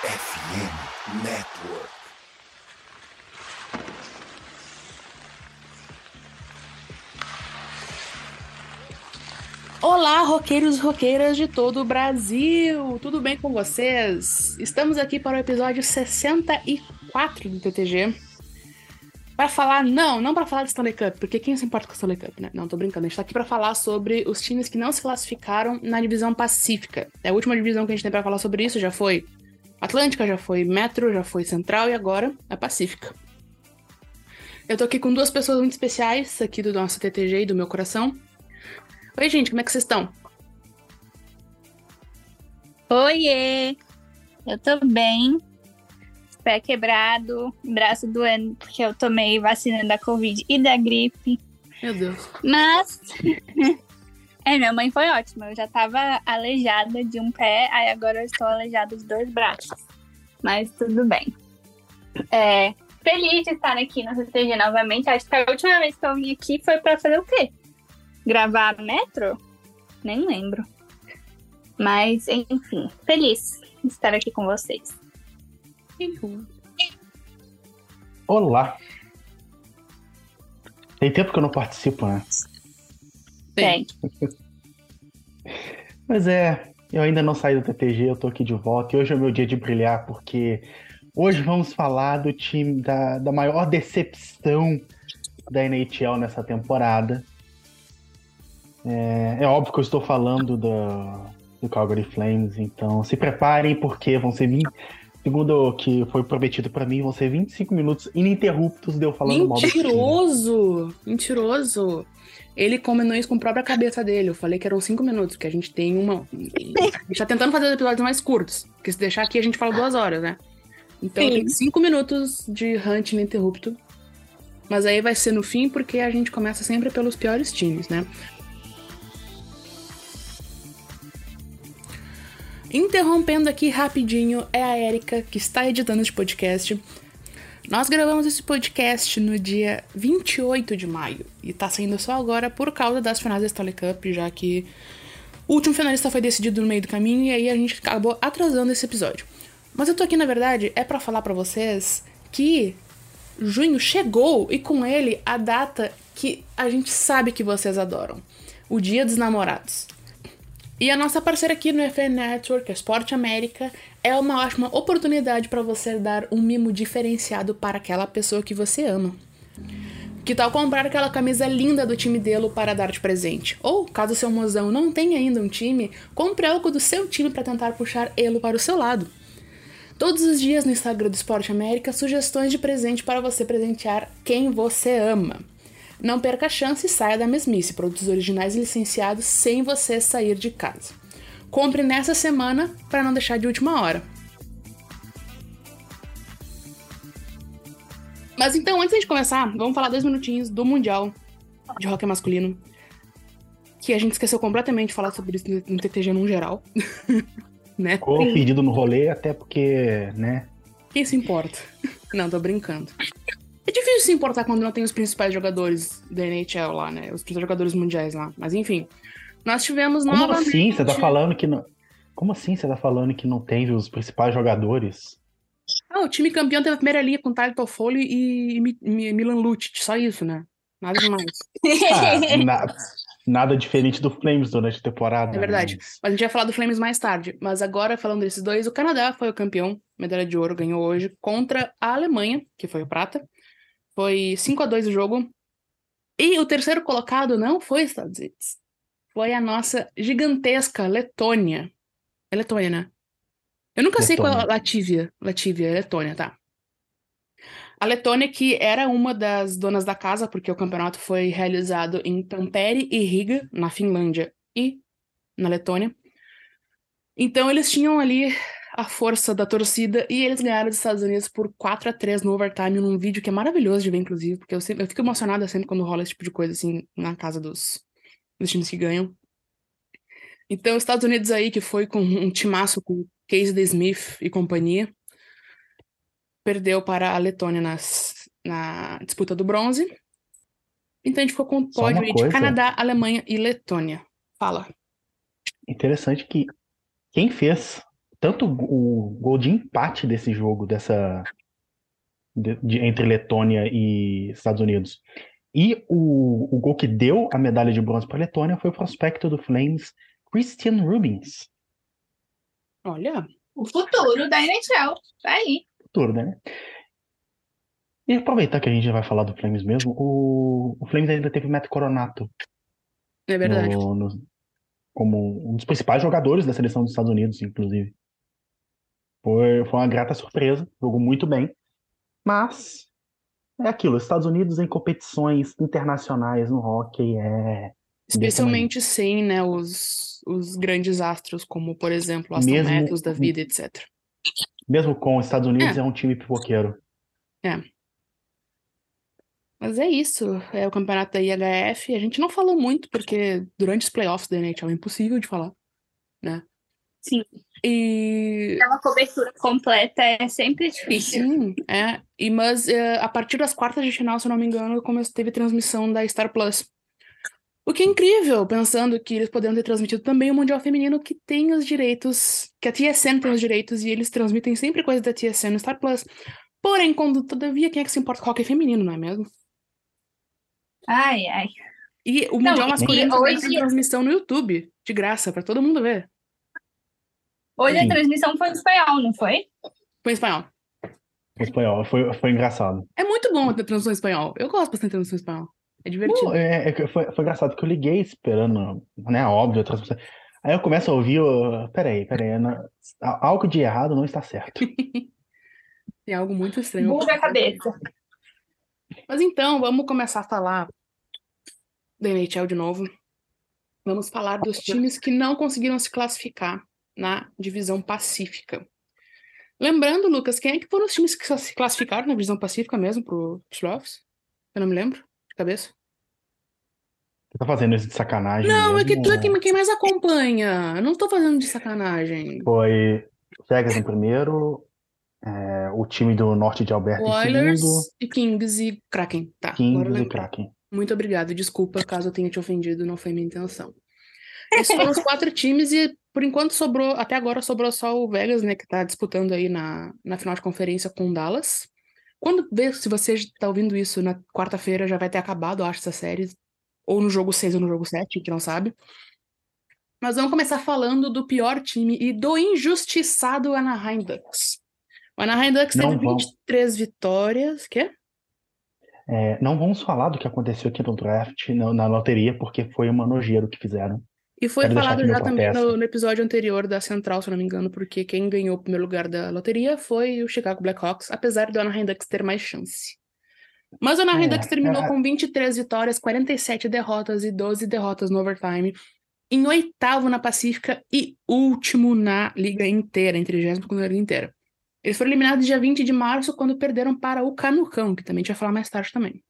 FM Network. Olá, roqueiros e roqueiras de todo o Brasil! Tudo bem com vocês? Estamos aqui para o episódio 64 do TTG. Para falar, não, não para falar de Stanley Cup, porque quem se importa com o Stanley Cup, né? Não, tô brincando. A gente tá aqui para falar sobre os times que não se classificaram na divisão Pacífica. É a última divisão que a gente tem para falar sobre isso já foi Atlântica, já foi Metro, já foi Central e agora a Pacífica. Eu tô aqui com duas pessoas muito especiais aqui do nosso TTG e do meu coração. Oi, gente, como é que vocês estão? Oiê! Eu tô bem. Pé quebrado, braço doendo, porque eu tomei vacina da Covid e da gripe. Meu Deus. Mas. é, minha mãe foi ótima. Eu já tava aleijada de um pé, aí agora eu estou aleijada de dois braços. Mas tudo bem. É, feliz de estar aqui no CTG novamente. Acho que a última vez que eu vim aqui foi pra fazer o quê? Gravar Metro? Nem lembro. Mas, enfim, feliz de estar aqui com vocês. Olá. Tem tempo que eu não participo, né? Tem. Mas é, eu ainda não saí do TTG, eu tô aqui de volta e hoje é o meu dia de brilhar, porque hoje vamos falar do time da, da maior decepção da NHL nessa temporada. É, é óbvio que eu estou falando do, do Calgary Flames, então se preparem porque vão ser 20, segundo o que foi prometido pra mim, vão ser 25 minutos ininterruptos de eu falando mal do time. Mentiroso! Mentiroso! Ele combinou isso com a própria cabeça dele. Eu falei que eram cinco minutos, porque a gente tem uma. A gente tá tentando fazer os episódios mais curtos. Porque se deixar aqui, a gente fala duas horas, né? Então Sim. tem cinco minutos de hunt ininterrupto. Mas aí vai ser no fim, porque a gente começa sempre pelos piores times, né? Interrompendo aqui rapidinho, é a Erika que está editando este podcast. Nós gravamos esse podcast no dia 28 de maio e tá saindo só agora por causa das finais da Stanley Cup, já que o último finalista foi decidido no meio do caminho e aí a gente acabou atrasando esse episódio. Mas eu tô aqui, na verdade, é pra falar pra vocês que junho chegou e com ele a data que a gente sabe que vocês adoram: o Dia dos Namorados. E a nossa parceira aqui no FN Network, a Sport América, é uma ótima oportunidade para você dar um mimo diferenciado para aquela pessoa que você ama. Que tal comprar aquela camisa linda do time dele para dar de presente? Ou, caso seu mozão não tenha ainda um time, compre algo do seu time para tentar puxar ele para o seu lado. Todos os dias no Instagram do Esporte América, sugestões de presente para você presentear quem você ama. Não perca a chance e saia da mesmice, produtos originais e licenciados sem você sair de casa. Compre nessa semana para não deixar de última hora. Mas então, antes de começar, vamos falar dois minutinhos do Mundial de Hockey Masculino. Que a gente esqueceu completamente de falar sobre isso no TTG num geral. né? Ficou perdido no rolê, até porque, né? Quem se importa? Não, tô brincando. É difícil se importar quando não tem os principais jogadores da NHL lá, né? Os principais jogadores mundiais lá. Mas enfim. Nós tivemos Como novamente. assim? Você tá falando que não. Como assim você tá falando que não tem os principais jogadores? Ah, o time campeão teve a primeira liga com Tyler Toffoli e Mi- Mi- Milan Lucic. Só isso, né? Nada demais. Ah, na- nada diferente do Flames durante a temporada. É verdade. mas- Mas a gente vai falar do Flames mais tarde. Mas agora, falando desses dois, o Canadá foi o campeão. Medalha de ouro ganhou hoje contra a Alemanha, que foi o prata. Foi 5 a 2 o jogo. E o terceiro colocado não foi os Estados Unidos. Foi a nossa gigantesca Letônia. É Letônia, né? Eu nunca sei qual é a Letônia. Latívia. Latívia, é Letônia, tá. A Letônia, que era uma das donas da casa, porque o campeonato foi realizado em Tampere e Riga, na Finlândia e na Letônia. Então eles tinham ali a força da torcida e eles ganharam dos Estados Unidos por 4 a 3 no overtime, num vídeo que é maravilhoso de ver, inclusive, porque eu, sempre, eu fico emocionada sempre quando rola esse tipo de coisa, assim, na casa dos, dos times que ganham. Então, os Estados Unidos aí, que foi com um timaço com Casey Smith e companhia, perdeu para a Letônia nas, na disputa do bronze. Então a gente ficou com o pódio de coisa. Canadá, Alemanha e Letônia. Fala. Interessante que quem fez tanto o gol de empate desse jogo, dessa de, de, entre Letônia e Estados Unidos, e o, o gol que deu a medalha de bronze para a Letônia foi o prospecto do Flames, Christian Rubins. Olha. O futuro da NHL. Tá aí. Futuro, né? E aproveitar que a gente vai falar do Flames mesmo, o, o Flames ainda teve o Matt Coronato. É verdade. No, no, como um dos principais jogadores da seleção dos Estados Unidos, inclusive. Foi, foi uma grata surpresa, jogou muito bem. Mas é aquilo, Estados Unidos em competições internacionais no hockey é. Especialmente sem, né, os, os grandes astros, como, por exemplo, Aston mesmo, Matthews da vida, etc. Mesmo com os Estados Unidos, é, é um time pipoqueiro. É. Mas é isso, é o campeonato da IHF. A gente não falou muito, porque durante os playoffs da NHL é impossível de falar, né? Sim. E. É uma cobertura completa, é sempre difícil. Sim, é. E, mas é, a partir das quartas de final, se eu não me engano, começou, teve transmissão da Star Plus. O que é incrível, pensando que eles poderiam ter transmitido também o Mundial Feminino, que tem os direitos, que a TSN tem os direitos, e eles transmitem sempre coisas da TSN no Star Plus. Porém, quando todavia, quem é que se importa com hockey feminino, não é mesmo? Ai, ai. E o Mundial não, Masculino hoje... tem transmissão no YouTube, de graça, para todo mundo ver. Hoje Sim. a transmissão foi em espanhol, não foi? Foi em espanhol. Em espanhol, foi, foi engraçado. É muito bom a transmissão em espanhol. Eu gosto bastante da transmissão em espanhol. É divertido. é, é, foi, foi engraçado que eu liguei esperando, né? Óbvio, a transmissão. Aí eu começo a ouvir, uh, peraí, peraí, não, algo de errado não está certo. é algo muito estranho. Muda a cabeça. Mas então, vamos começar a falar da NHL de novo. Vamos falar dos times que não conseguiram se classificar na divisão pacífica. Lembrando, Lucas, quem é que foram os times que se classificaram na divisão pacífica mesmo para os playoffs? Eu não me lembro, de cabeça. Você tá fazendo isso de sacanagem? Não, mesmo? é que tu é quem, quem mais acompanha. Eu não tô fazendo de sacanagem. Foi Vegas em primeiro, é, o time do norte de Alberta Oilers em segundo. e Kings e Kraken. Tá, Kings e Kraken. Muito obrigado. Desculpa caso eu tenha te ofendido, não foi minha intenção. Esses foram os quatro times e, por enquanto, sobrou, até agora sobrou só o Vegas, né, que tá disputando aí na, na final de conferência com o Dallas. Quando vê, se você está ouvindo isso na quarta-feira, já vai ter acabado, acho, essa série. Ou no jogo 6 ou no jogo 7, que não sabe. Mas vamos começar falando do pior time e do injustiçado Anaheim Ducks. O Anaheim Ducks não teve vamos... 23 vitórias. Quê? É, não vamos falar do que aconteceu aqui no draft, na, na loteria, porque foi uma nojeira o que fizeram. E foi Quero falado já também no, no, episódio anterior da Central, se não me engano, porque quem ganhou o primeiro lugar da loteria foi o Chicago Blackhawks, apesar do Anaheim Ducks ter mais chance. Mas o Anaheim é, Ducks terminou é... com 23 vitórias, 47 derrotas e 12 derrotas no overtime, em oitavo na Pacífica e último na liga inteira, em 30 na liga inteira. Eles foram eliminados dia 20 de março, quando perderam para o Canucão, que também a gente vai falar mais tarde também.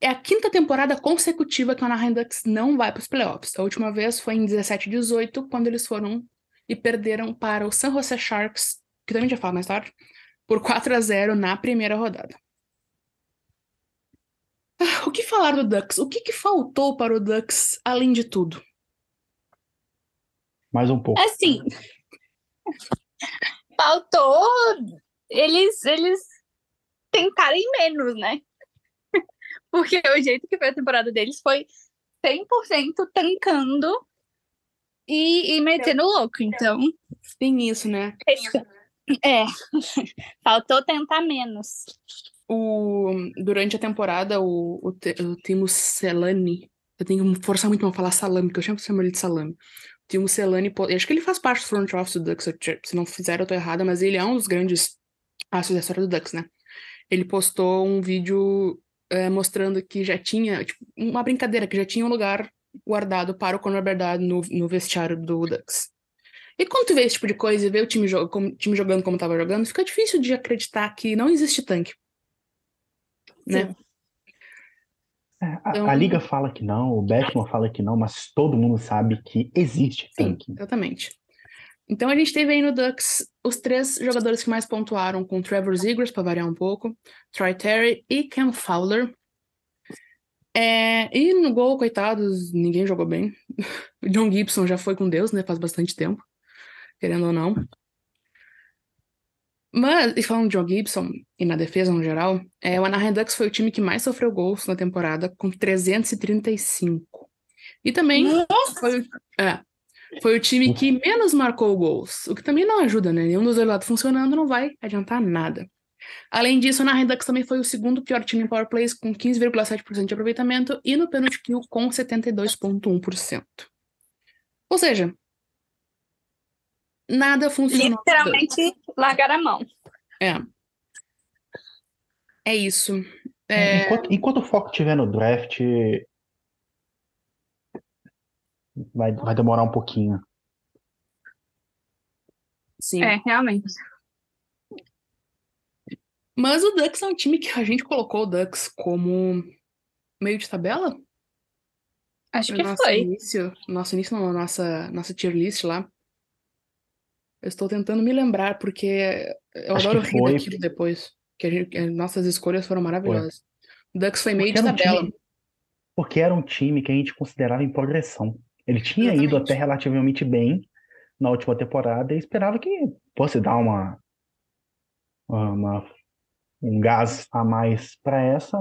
É a quinta temporada consecutiva que o Anaheim Ducks não vai para os playoffs. A última vez foi em 17 e 18, quando eles foram e perderam para o San Jose Sharks, que também já fala mais tarde, por 4 a 0 na primeira rodada. Ah, o que falar do Ducks? O que, que faltou para o Ducks, além de tudo? Mais um pouco. Assim, faltou eles, eles tentarem menos, né? Porque o jeito que foi a temporada deles foi 100% tancando e, e metendo louco, então... Tem isso, né? É, faltou tentar menos. O, durante a temporada, o, o, o Timo Celani, eu tenho que forçar muito pra falar salame, porque eu sempre chamo ele de salame. O Timo Celani, acho que ele faz parte do front office do Ducks, se não fizer eu tô errada, mas ele é um dos grandes astros da história do Ducks, né? Ele postou um vídeo é, mostrando que já tinha, tipo, uma brincadeira, que já tinha um lugar guardado para o Conor Berdard no, no vestiário do Ducks. E quando tu vê esse tipo de coisa e vê o time, jo como, time jogando como estava jogando, fica difícil de acreditar que não existe tanque. Né? É, a, então, a, Liga fala que não, o Batman fala que não, mas todo mundo sabe que existe tanque. Sim, exatamente. Então a gente teve aí no Ducks os três jogadores que mais pontuaram com Trevor Zegras, para variar um pouco, Troy Terry e Cam Fowler. É, e no gol, coitados, ninguém jogou bem. O John Gibson já foi com Deus, né? Faz bastante tempo. querendo ou não. Mas, e falando de John Gibson e na defesa no geral, é, o Anaheim Ducks foi o time que mais sofreu gols na temporada, com 335. E também foi, é, foi o time que menos marcou gols, o que também não ajuda, né? Nenhum dos dois lados funcionando não vai adiantar nada. Além disso, na Redux também foi o segundo pior time em power plays, com 15,7% de aproveitamento, e no penalty kill com 72,1%. Ou seja, nada funcionou. Literalmente largar a mão. É. É isso. É... Enquanto, enquanto o foco estiver no draft, vai, vai demorar um pouquinho. Sim. É, realmente. Mas o Ducks é um time que a gente colocou o Ducks como meio de tabela? Acho que nosso foi. início, nosso início não, nossa, nossa tier list lá. Eu estou tentando me lembrar, porque eu Acho adoro rir foi. daquilo depois. Que a gente, que nossas escolhas foram maravilhosas. O Ducks foi meio Porque de era um tabela. time- porque era um time que a gente considerava em progressão. Ele tinha ido Exatamente. até relativamente bem na última temporada e esperava que fosse dar uma, uma- um gás a mais para essa.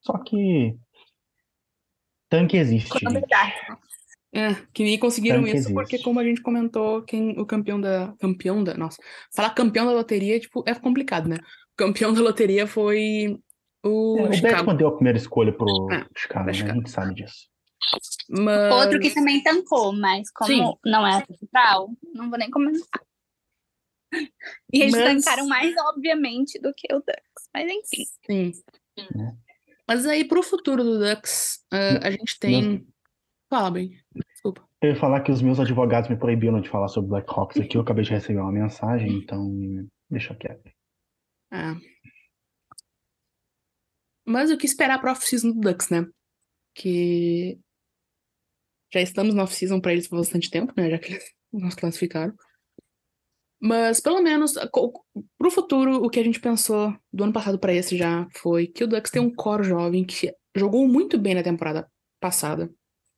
Só que tanque existe. É, que nem conseguiram Tanque isso, porque existe. como a gente comentou, quem, o campeão da. Campeão da. Nossa, falar campeão da loteria, tipo, é complicado, né? O campeão da loteria foi o É, o Chicago. Batman deu a primeira escolha pro É, Chicago, né? A Chicago. gente sabe disso. Mas. Outro que também tancou, mas como Sim. não é a principal, não vou nem comentar. E eles Mas- tancaram mais, obviamente, do que o Ducks. Mas enfim. Sim. Mas aí, pro futuro do Ducks, ah, a gente tem. Fala bem. Desculpa. Eu ia falar que os meus advogados me proibiram de falar sobre Blackhawks aqui. Eu acabei de receber uma mensagem, então deixa quieto. É. Mas o que esperar pro off-season do Ducks, né? Que já estamos no off-season pra eles por bastante tempo, né? Já que eles nos classificaram. Mas pelo menos pro futuro, o que a gente pensou do ano passado pra esse já foi que o Ducks tem um core jovem que jogou muito bem na temporada passada,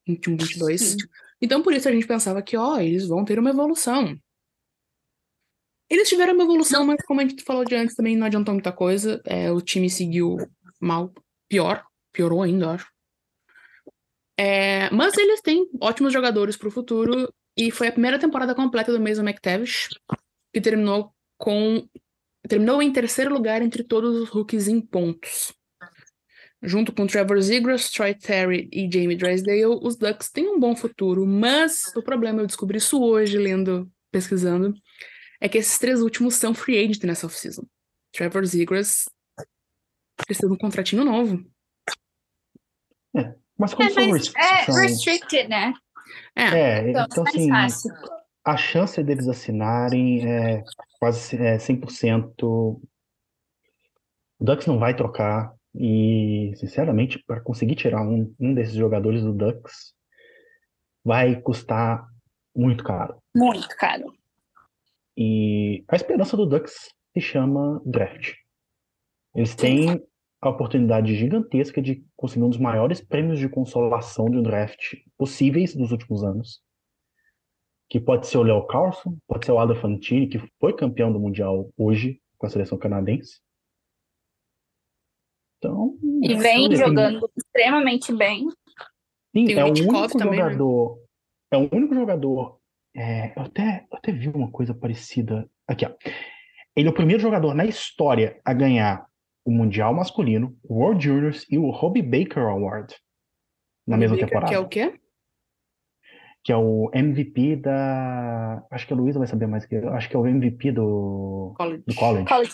21-22. Sim. Então por isso a gente pensava que, ó, eles vão ter uma evolução. Eles tiveram uma evolução, mas como a gente falou de antes, também não adiantou muita coisa. É, o time seguiu mal, pior, piorou ainda, eu acho. É, mas eles têm ótimos jogadores pro futuro e foi a primeira temporada completa do Mason McTavish, que terminou com terminou em terceiro lugar entre todos os rookies em pontos. Junto com Trevor Zegras, Troy Terry e Jamie Drysdale, os Ducks têm um bom futuro, mas o problema, eu descobri isso hoje lendo, pesquisando, é que esses três últimos são free agent nessa offseason. Trevor Zegras precisa de um contratinho novo. Mas como É, são, mas é restricted, né? É, É, Então, então assim, fácil. a chance deles assinarem é quase é, 100%. O Ducks não vai trocar. E, sinceramente, para conseguir tirar um, um desses jogadores do Ducks, vai custar muito caro. Muito caro. E a esperança do Ducks se chama draft. Eles têm a oportunidade gigantesca de conseguir um dos maiores prêmios de consolação de um draft possíveis dos últimos anos. Que pode ser o Léo Carlson, pode ser o Adam Fantini, que foi campeão do Mundial hoje com a seleção canadense. Então, E vem tem- jogando extremamente bem. Sim, é o único também, né? jogador. É o único jogador. é, eu, até, eu até vi uma coisa parecida. Aqui, ó. Ele é o primeiro jogador na história a ganhar o Mundial Masculino, o World Juniors e o Robbie Baker Award na mesma Baker, temporada. Que é o quê? Que é o MVP da. Acho que a Luísa vai saber mais que eu. Acho que é o MVP do, College. do college. College.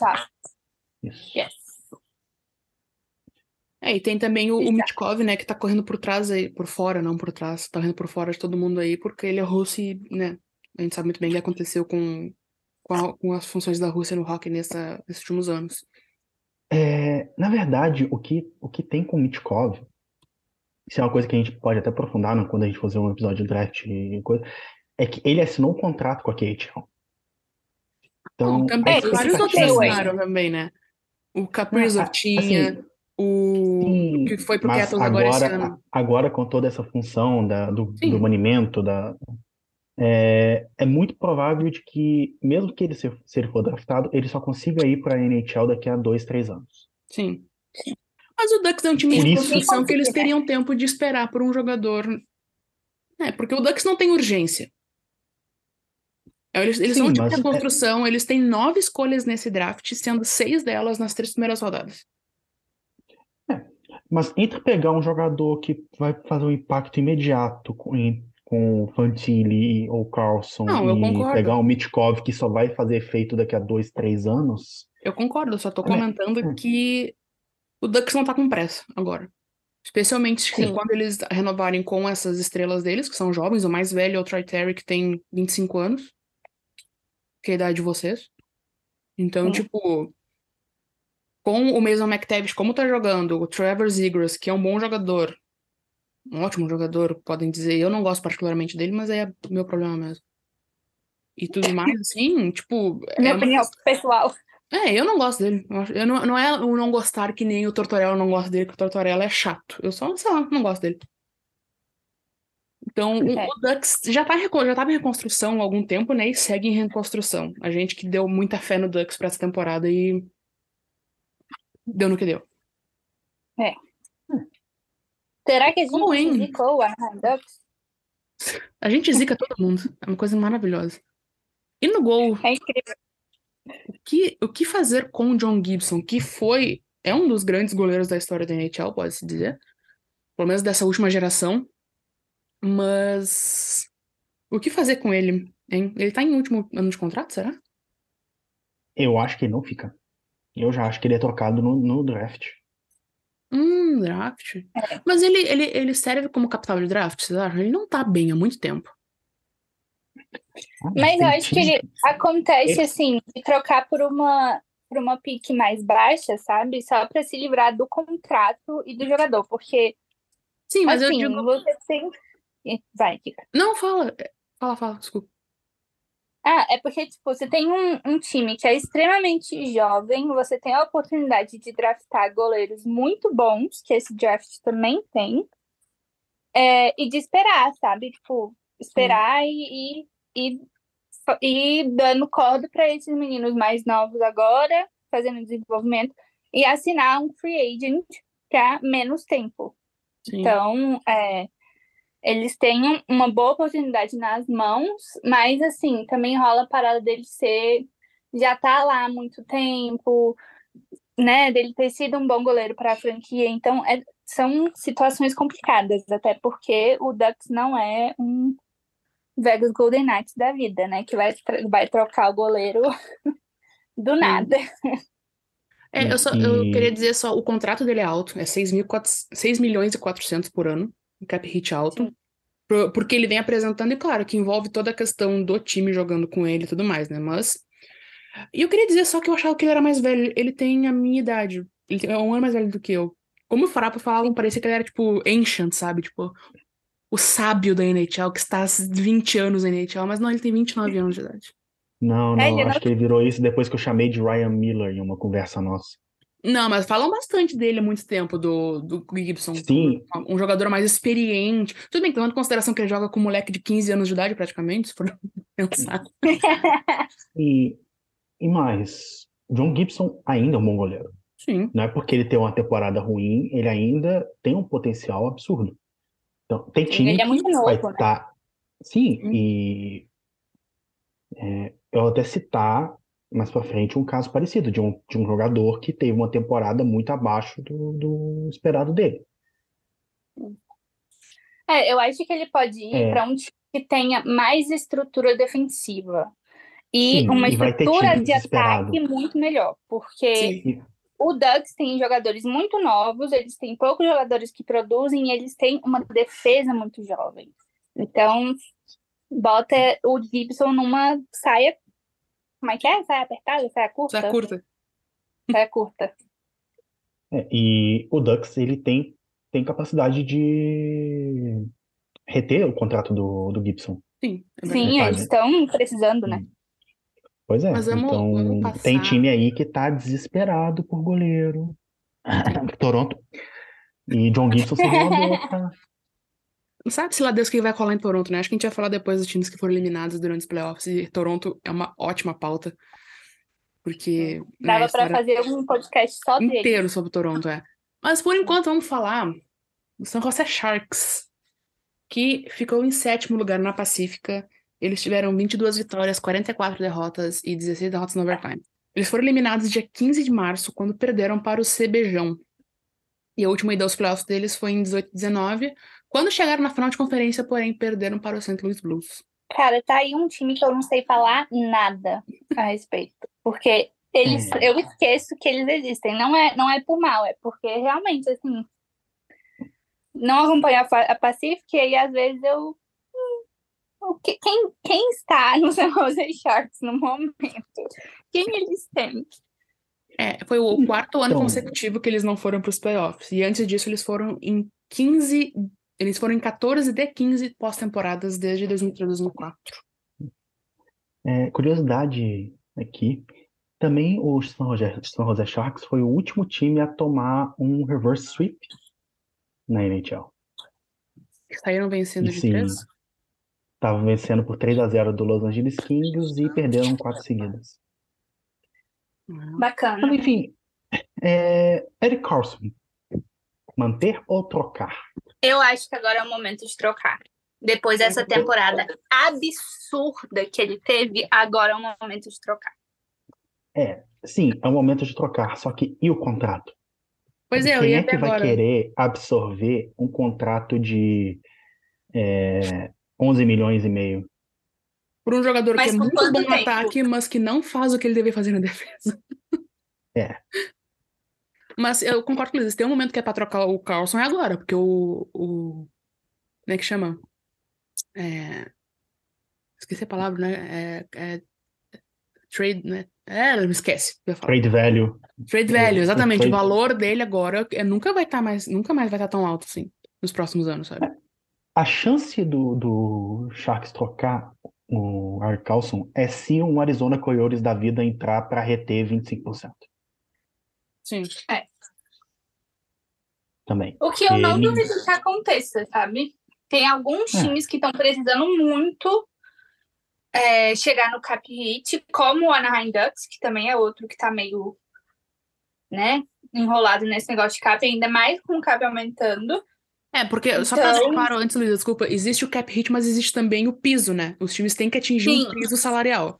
Isso. Yes. É, e tem também o, o. Mitkov, né, que tá correndo por trás aí, por fora, não por trás, tá correndo por fora de todo mundo aí, porque ele é russo e, né, a gente sabe muito bem o que aconteceu com, com, a- com as funções da Rússia no hockey nessa, nesses últimos anos. É, na verdade, o que, o que tem com o Mitkov, isso é uma coisa que a gente pode até aprofundar né, quando a gente fazer um episódio de draft e coisa, é que ele assinou um contrato com a KHL. Então, também, vários outros expectativa- ué. assinaram também, né? O Kaprizov Ah, tinha, assim, o Sim, que foi pro Capitals agora esse agora, ano. agora com toda essa função da, do, Sim. do banimento, da, é, é muito provável de que, mesmo que ele se, se ele for draftado, ele só consiga ir para a NHL daqui a dois, três anos. Sim. Mas o Ducks é um time de construção que eles teriam tempo de esperar por um jogador. É, porque o Ducks não tem urgência. É, Eles, eles Sim, são um time mas- de construção, eles têm nove escolhas nesse draft, sendo seis delas nas três primeiras rodadas. Mas entre pegar um jogador que vai fazer um impacto imediato com, em- com o Fantilli ou Carlson Não, e pegar um Mitkov que só vai fazer efeito daqui a dois, três anos, Eu concordo, eu só tô É, comentando é. que o Ducks não tá com pressa agora. Especialmente quando eles renovarem com essas estrelas deles, que são jovens. O mais velho é o Troy Terry, que tem 25 anos, que é a idade de vocês. Então, Sim. tipo, com o Mason McTavish, como tá jogando, o Trevor Zegras, que é um bom jogador, um ótimo jogador, podem dizer. Eu não gosto particularmente dele, mas é meu problema mesmo. E tudo mais, assim, tipo. é Minha uma opinião pessoal. é, eu não gosto dele. Eu, não, não é o não gostar que nem o Tortorella não gosta dele, que o Tortorella é chato. Eu só, sei lá, não gosto dele. Então, o, É. o Ducks já tá, já tava em reconstrução há algum tempo, né? E segue em reconstrução. A gente que deu muita fé no Ducks pra essa temporada e deu no que deu. Será que a gente Como, zicou Ducks? A gente zica todo mundo. É uma coisa maravilhosa. E no gol, É incrível. o que, o que fazer com o John Gibson, que foi, é um dos grandes goleiros da história da NHL, pode-se dizer. Pelo menos dessa última geração. Mas o que fazer com ele, hein? Ele tá em último ano de contrato, será? eu acho que ele não fica. Eu já acho que ele é trocado no, no draft. Hum, draft. Mas ele, ele, ele serve como capital de draft, vocês acham? Ele não tá bem há muito tempo. Mas eu acho que time ele acontece assim, de trocar por uma por uma pique mais baixa, sabe? Só para se livrar do contrato e do jogador, porque Sim, mas eu assim, digo. você tem Vai, Kika. Não, fala. Fala, fala, desculpa. Ah, é porque, tipo, você tem um, um time que é extremamente jovem, você tem a oportunidade de draftar goleiros muito bons, que esse draft também tem, é, e de esperar, sabe? Tipo, esperar e, e, e, e dando corda para esses meninos mais novos agora, fazendo desenvolvimento, e assinar um free agent para menos tempo. Sim. Então, é, eles têm um- uma boa oportunidade nas mãos, mas assim, também rola a parada dele ser já tá lá há muito tempo, né? Dele ter sido um bom goleiro para a franquia. Então, é- são situações complicadas, até porque o Ducks não é um Vegas Golden Knights da vida, né? Que vai, vai trocar o goleiro do nada. É, eu, só, eu queria dizer só, o contrato dele é alto, é 6, mil, 6 milhões e 400 por ano, um cap hit alto, Sim. Porque ele vem apresentando, e claro, que envolve toda a questão do time jogando com ele e tudo mais, né, mas... E eu queria dizer só que eu achava que ele era mais velho, ele tem a minha idade, ele é um ano mais velho do que eu. Como o Farapa falava, parecia que ele era, tipo, ancient, sabe, tipo, o sábio da NHL, que está há 20 anos na NHL, mas não, ele tem 29 anos de idade. Não, não, É, acho não- que ele virou isso depois que eu chamei de Ryan Miller em uma conversa nossa. Não, mas falam bastante dele há muito tempo, do, do Gibson. Sim. Um jogador mais experiente. Tudo bem, tomando em consideração que ele joga com um moleque de 15 anos de idade, praticamente, se for pensar. E, e mais, John Gibson ainda é um bom goleiro. Sim. Não é porque ele tem uma temporada ruim, ele ainda tem um potencial absurdo. Então, tem time Ele é muito que vai novo, né? estar. Sim, Hum. e é, eu vou até citar mais pra frente um caso parecido de um, de um jogador que teve uma temporada muito abaixo do, do esperado dele. É, eu acho que ele pode ir É. para um time que tenha mais estrutura defensiva e Sim, uma e estrutura de ataque muito melhor, porque Sim. o Ducks tem jogadores muito novos, eles têm poucos jogadores que produzem e eles têm uma defesa muito jovem. Então, bota o Gibson numa saia. Como é que é? Saia apertada? Saia curta? Saia curta. Saia curta. É, e o Ducks ele tem, tem capacidade de reter o contrato do, do Gibson. Sim, é. Sim, eles estão precisando, né? Pois é, Mas vamos- então vamos tem passar. time aí que tá desesperado por goleiro. Toronto. E John Gibson seria uma boa pra- sabe-se lá Deus que vai colar em Toronto, né? Acho que a gente vai falar depois dos times que foram eliminados durante os playoffs. E Toronto é uma ótima pauta. Porque. né, Dava história fazer um podcast só inteiro sobre Toronto, é. Mas por enquanto vamos falar do San Jose Sharks, que ficou em sétimo lugar na Pacífica. Eles tiveram 22 vitórias, 44 derrotas e 16 derrotas no overtime. Eles foram eliminados dia 15 de março, quando perderam para o CBJão. E a última ida aos playoffs deles foi em 18-19, quando chegaram na final de conferência, porém perderam para o St. Louis Blues. Cara, tá aí um time que eu não sei falar nada a respeito. Porque eles, É. eu esqueço que eles existem. Não é, não é por mal, é porque realmente, assim, não acompanho a, Pacific e aí às vezes eu. hum, que- Quem, quem está no San Jose Sharks no momento? Quem eles têm? É, foi o quarto ano Então- consecutivo que eles não foram para os playoffs. E antes disso, eles foram em 15. Eles foram em 14 de 15 pós-temporadas desde 2003 2004. É, curiosidade aqui, também o San Jose, San Jose Sharks foi o último time a tomar um reverse sweep na NHL. Saíram vencendo E de sim, três. Estavam vencendo por 3 a 0 do Los Angeles Kings e perderam quatro seguidas. Bacana. Mas, enfim, é, Eric Carlson, manter ou trocar? Eu acho que agora é o momento de trocar. Depois dessa temporada absurda que ele teve, agora é o momento de trocar. É, sim, é o momento de trocar, só que e o contrato? Pois é, eu Quem ia é que vai agora. querer absorver um contrato de é, 11 milhões e meio? Por um jogador Mas que é muito bom no ataque, mas que não faz o que ele deveria fazer na defesa. É. Mas eu concordo com eles. Tem um momento que é pra trocar o Carlson é agora, porque o. o como é que chama? É, esqueci a palavra, né? É, é, trade, né? É, me esquece. Trade value. Trade value, o exatamente. O trade- valor dele agora é, nunca vai estar mais, nunca mais vai estar tão alto assim nos próximos anos, sabe? A chance do, do Sharks trocar o Eric Carlson é se um Arizona Coyotes da vida entrar para reter 25% Sim. Também. O que eu não Ele- duvido que aconteça, sabe? Tem alguns É. times que estão precisando muito é, chegar no cap hit, como o Anaheim Ducks, que também é outro que tá meio, né, enrolado nesse negócio de cap, ainda mais com o cap aumentando. É, porque, só Então- deixar claro antes, Luísa, desculpa, existe o cap hit, mas existe também o piso, né? Os times têm que atingir um Sim. piso salarial.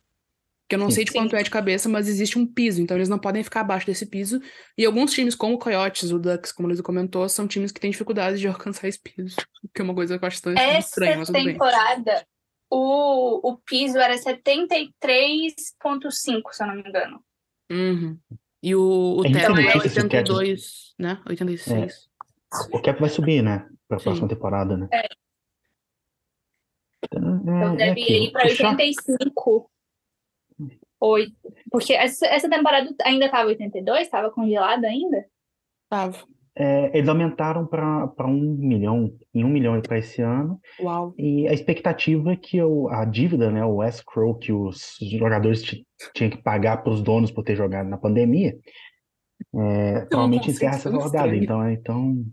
Que eu não Sim. sei de quanto Sim. é de cabeça, mas existe um piso, então eles não podem ficar abaixo desse piso. E alguns times, como o Coyotes, o Ducks, como Luísa comentou, são times que têm dificuldade de alcançar esse piso. Que é uma coisa tão Essa estranha, mas tudo bem. temporada, o, o piso era 73,5, se eu não me engano. Uhum. E o, o A gente teto é notícias que o cap- 82, né? 86. O cap vai subir, né? Para a próxima temporada, né? É. Então, Então é, é deve aquilo. ir para O Sharks- 85. Oito. Porque essa, essa temporada ainda estava 82? Estava congelado ainda? Tava. é, eles aumentaram para um milhão, em um milhão para esse ano. Uau. E a expectativa é que o- a dívida, né, o escrow que os jogadores ti- tinham que pagar para os donos por ter jogado na pandemia, é, provavelmente encerra essa rodada. Então, é- então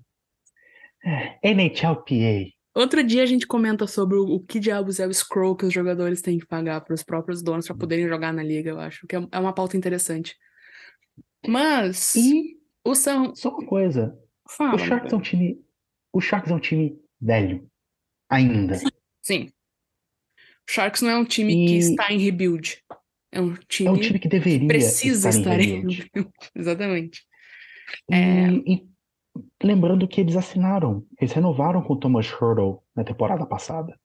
é, NHLPA. Outro dia a gente comenta sobre o, o que diabos é o scroll que os jogadores têm que pagar para os próprios donos para poderem jogar na liga, eu acho que é é uma pauta interessante. Mas E o São só uma coisa, fala, o Sharks é um time, o Sharks é um time velho ainda. Sim. O Sharks não é um time que E- está em rebuild. É um É time um time que deveria precisa estar estar em em rebuild. rebuild. Exatamente. E, É. e lembrando que eles assinaram, eles renovaram com o Thomas Hurdle na temporada passada.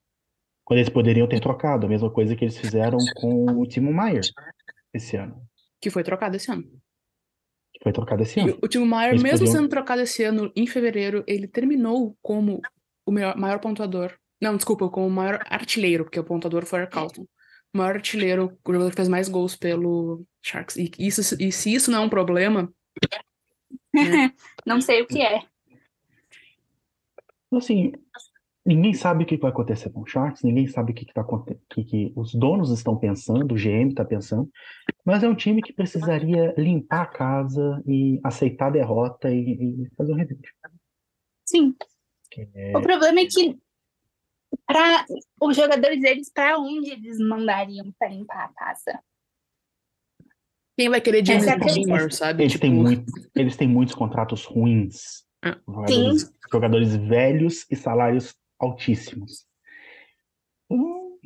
Quando eles poderiam ter trocado, a mesma coisa que eles fizeram com o Timo Meyer esse ano. Que foi trocado esse ano. Que foi trocado esse E ano. o Timo Maier, Eles mesmo podiam- sendo trocado esse ano, em fevereiro, ele terminou como o maior, maior pontuador. Não, desculpa, como o maior artilheiro, porque o pontuador foi o Carlton. O maior artilheiro, o jogador que fez mais gols pelo Sharks. E, isso, e se isso não é um problema, Não sei o que é. Assim, ninguém sabe o que vai acontecer com o Sharks, ninguém sabe o que, que, tá, que, que os donos estão pensando, o GM está pensando, mas é um time que precisaria limpar a casa e aceitar a derrota e, e fazer um rebuild. Sim. É, O problema é que Pra, os jogadores deles, pra onde eles mandariam pra limpar a taça? Quem vai querer James Essa é sabe? Eles, Tipo, têm muito, eles têm muitos contratos ruins. É. Jogadores, jogadores velhos e salários altíssimos. Hum,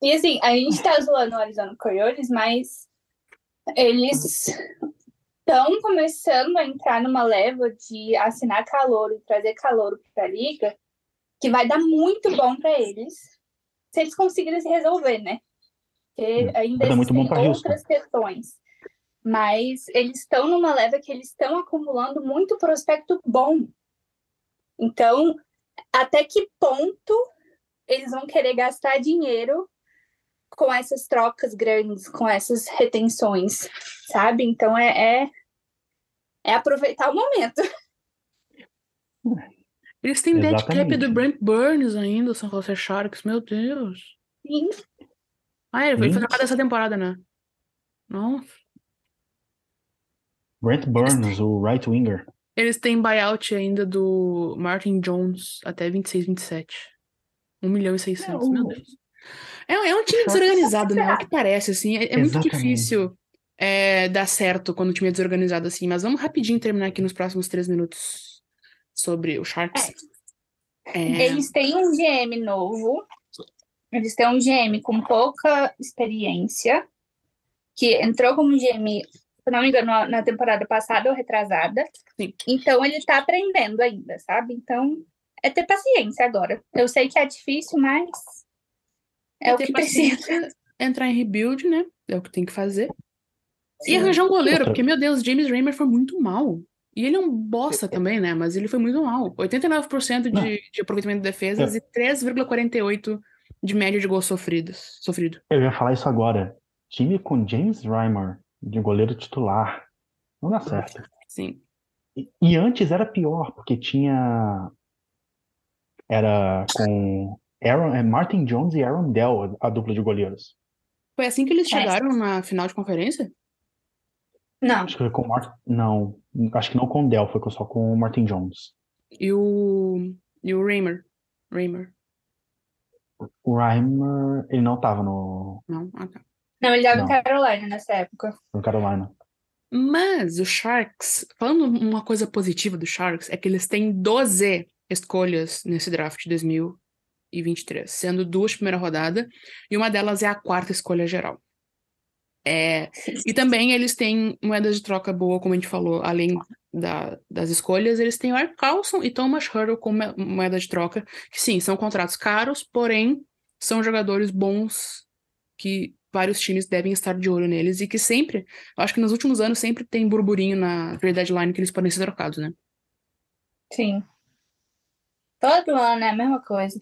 E assim, a gente tá zoando o Arizona Coyotes, mas eles estão começando a entrar numa leva de assinar calor e trazer calor para a liga, que vai dar muito bom para eles, se eles conseguirem se resolver, né? Porque ainda existem pra Houston. outras questões. Mas eles estão numa leva que eles estão acumulando muito prospecto bom. Então, até que ponto eles vão querer gastar dinheiro com essas trocas grandes, com essas retenções, sabe? Então é, é, é aproveitar o momento. Eles têm dead cap do Brent Burns ainda, o San Jose Sharks, meu Deus. Sim. Ah, ele foi trocado essa temporada, né? Não. Brent Burns, o right winger. Eles têm buyout ainda do Martin Jones até 26, 27. 1 milhão e 600, meu Não. Deus. É, é um time desorganizado, né? É o que parece, assim. É, é muito difícil é, dar certo quando o time é desorganizado, assim. Mas vamos rapidinho terminar aqui nos próximos três minutos sobre o Sharks. É, Eles têm um GM novo, eles têm um GM com pouca experiência, que entrou como GM, se não me engano, na- temporada passada ou retrasada. Sim. Então ele tá aprendendo ainda, sabe? Então é ter paciência agora. Eu sei que é difícil, mas é o ter que precisa. paciência, entrar em rebuild, né? É o que tem que fazer. E Sim. arranjar um goleiro, porque, meu Deus, James Raymer foi muito mal. E ele é um bosta também, né? Mas ele foi muito mal. 89% Não. de, de aproveitamento de defesas e 3,48% de média de gols sofridos. Sofrido. Eu ia falar isso agora. Time com James Reimer de goleiro titular. Não dá certo. Sim. E, e antes era pior, porque tinha. Era com Aaron, é, Martin Jones e Aaron Dell, a, dupla de goleiros. Foi assim que eles É. chegaram na final de conferência? Não, Acho que foi com Martin. Não, acho que não com o Dell, foi só com o Martin Jones. E o. E o Raymer. Raymer. O Reimer, ele não tava no, Não? Ah, tá. Não, ele joga Não. em Carolina nessa época. no Carolina. Mas o Sharks, falando uma coisa positiva do Sharks, é que eles têm 12 escolhas nesse draft de 2023, sendo duas primeira rodada e uma delas é a quarta escolha geral. É, e também eles têm moedas de troca boa, como a gente falou, além da- das escolhas, eles têm o Art Carlson e Thomas Hurdle como moeda de troca, que sim, são contratos caros, porém são jogadores bons que vários times devem estar de olho neles e que sempre, eu acho que nos últimos anos sempre tem burburinho na trade deadline que eles podem ser trocados, né? Sim. Todo ano é a mesma coisa.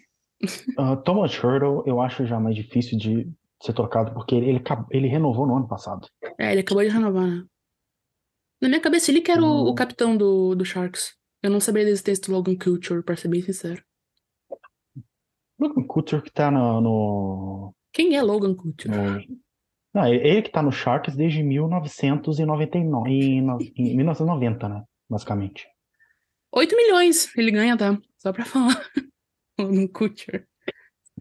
Ah, Thomas Hurdle, eu acho já mais difícil de ser trocado, porque ele, ele, ele renovou no ano passado. É, ele acabou de renovar, né? Na minha cabeça, ele que era o, o Hum. capitão do, do Sharks. Eu não sabia da existência do Logan Culture, pra ser bem sincero. Logan Couture que tá no, no, Quem é Logan Culture? no- Não, ele ele que tá no Sharks desde 1999, em, em 1990, né? Basicamente. 8 milhões ele ganha, tá? Só pra falar. Logan Culture.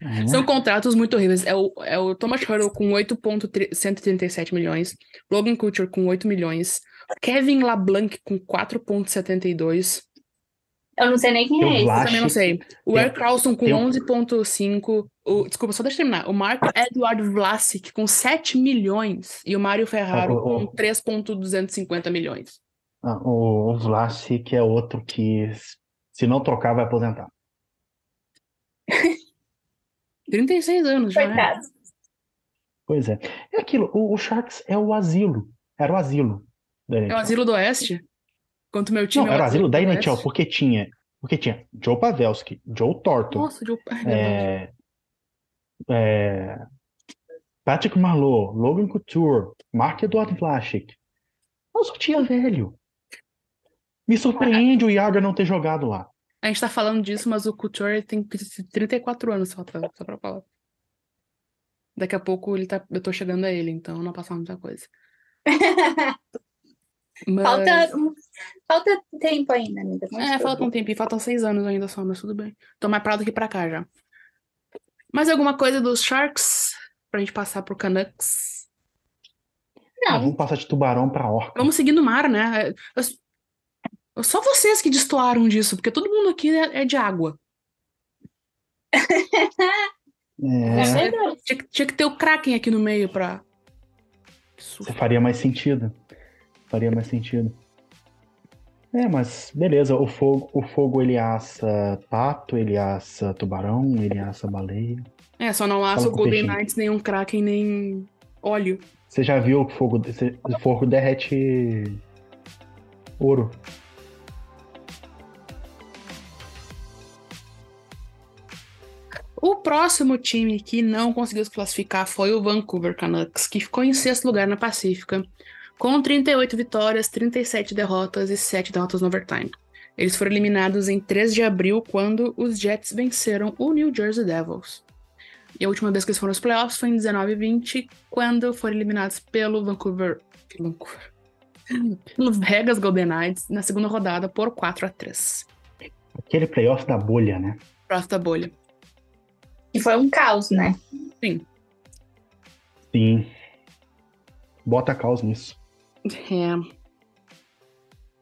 É. São contratos muito horríveis. É o, é o Thomas Hurdle com 8,137 milhões. Logan Couture com 8 milhões. Kevin LeBlanc com 4,72. Eu não sei nem quem Eu é esse. Também não sei. O tem- Eric Carlson com tem um- 11,5. O, desculpa, só deixa eu terminar. O Mark Edward Vlasic com 7 milhões. E o Mário Ferraro Ah, o- o- com 3,250 milhões. Ah, o, o Vlasic é outro que, se não trocar, vai aposentar. 36 anos já. né? Coitado. Pois é. É aquilo, o, o Sharks é o asilo. Era o asilo da É o. Asilo do Oeste? Enquanto meu time Não, é era o asilo da Oeste. porque tinha, porque tinha Joe Pavelski, Joe Thornton, Nossa, Joe... É, é, Patrick Marleau, Logan Couture, Mark Edward Vlasic. Não só tinha velho. Me surpreende o Yager não ter jogado lá. A gente tá falando disso, mas o Couture tem 34 anos só pra, só pra falar. Daqui a pouco ele tá, eu tô chegando a ele, então não passar muita coisa. Mas... Falta, um- falta tempo ainda, amiga. Muito É, falta um pouco. tempinho, faltam seis anos ainda só, mas tudo bem. Tô mais pra lá do que pra cá já. Mais alguma coisa dos Sharks pra gente passar pro Canucks? Ah, Não, vamos passar de tubarão pra orca. Vamos seguir no mar, né? Eu- Só vocês que destoaram disso, porque todo mundo aqui é é de água. É, é. Tinha, que- tinha que ter o Kraken aqui no meio pra. Você faria mais sentido. Faria mais sentido. É, mas beleza, o fogo, o fogo ele assa pato, ele assa tubarão, ele assa baleia. É, só não assa o Golden. Knights, nem um Kraken, nem óleo. Você já viu que o fogo, o fogo derrete ouro. O próximo time que não conseguiu se classificar foi o Vancouver Canucks, que ficou em sexto lugar na Pacífica, com 38 vitórias, 37 derrotas e 7 derrotas no overtime. Eles foram eliminados em 3 de abril, quando os Jets venceram o New Jersey Devils. E a última vez que eles foram aos playoffs foi em 19 e 20, quando foram eliminados pelo Vancouver. Vancouver. Pelo Vegas Golden Knights na segunda rodada por 4 a 3 Aquele playoff da bolha, né? Próximo da bolha. E foi um caos, né? Sim. Sim. Bota caos nisso. É.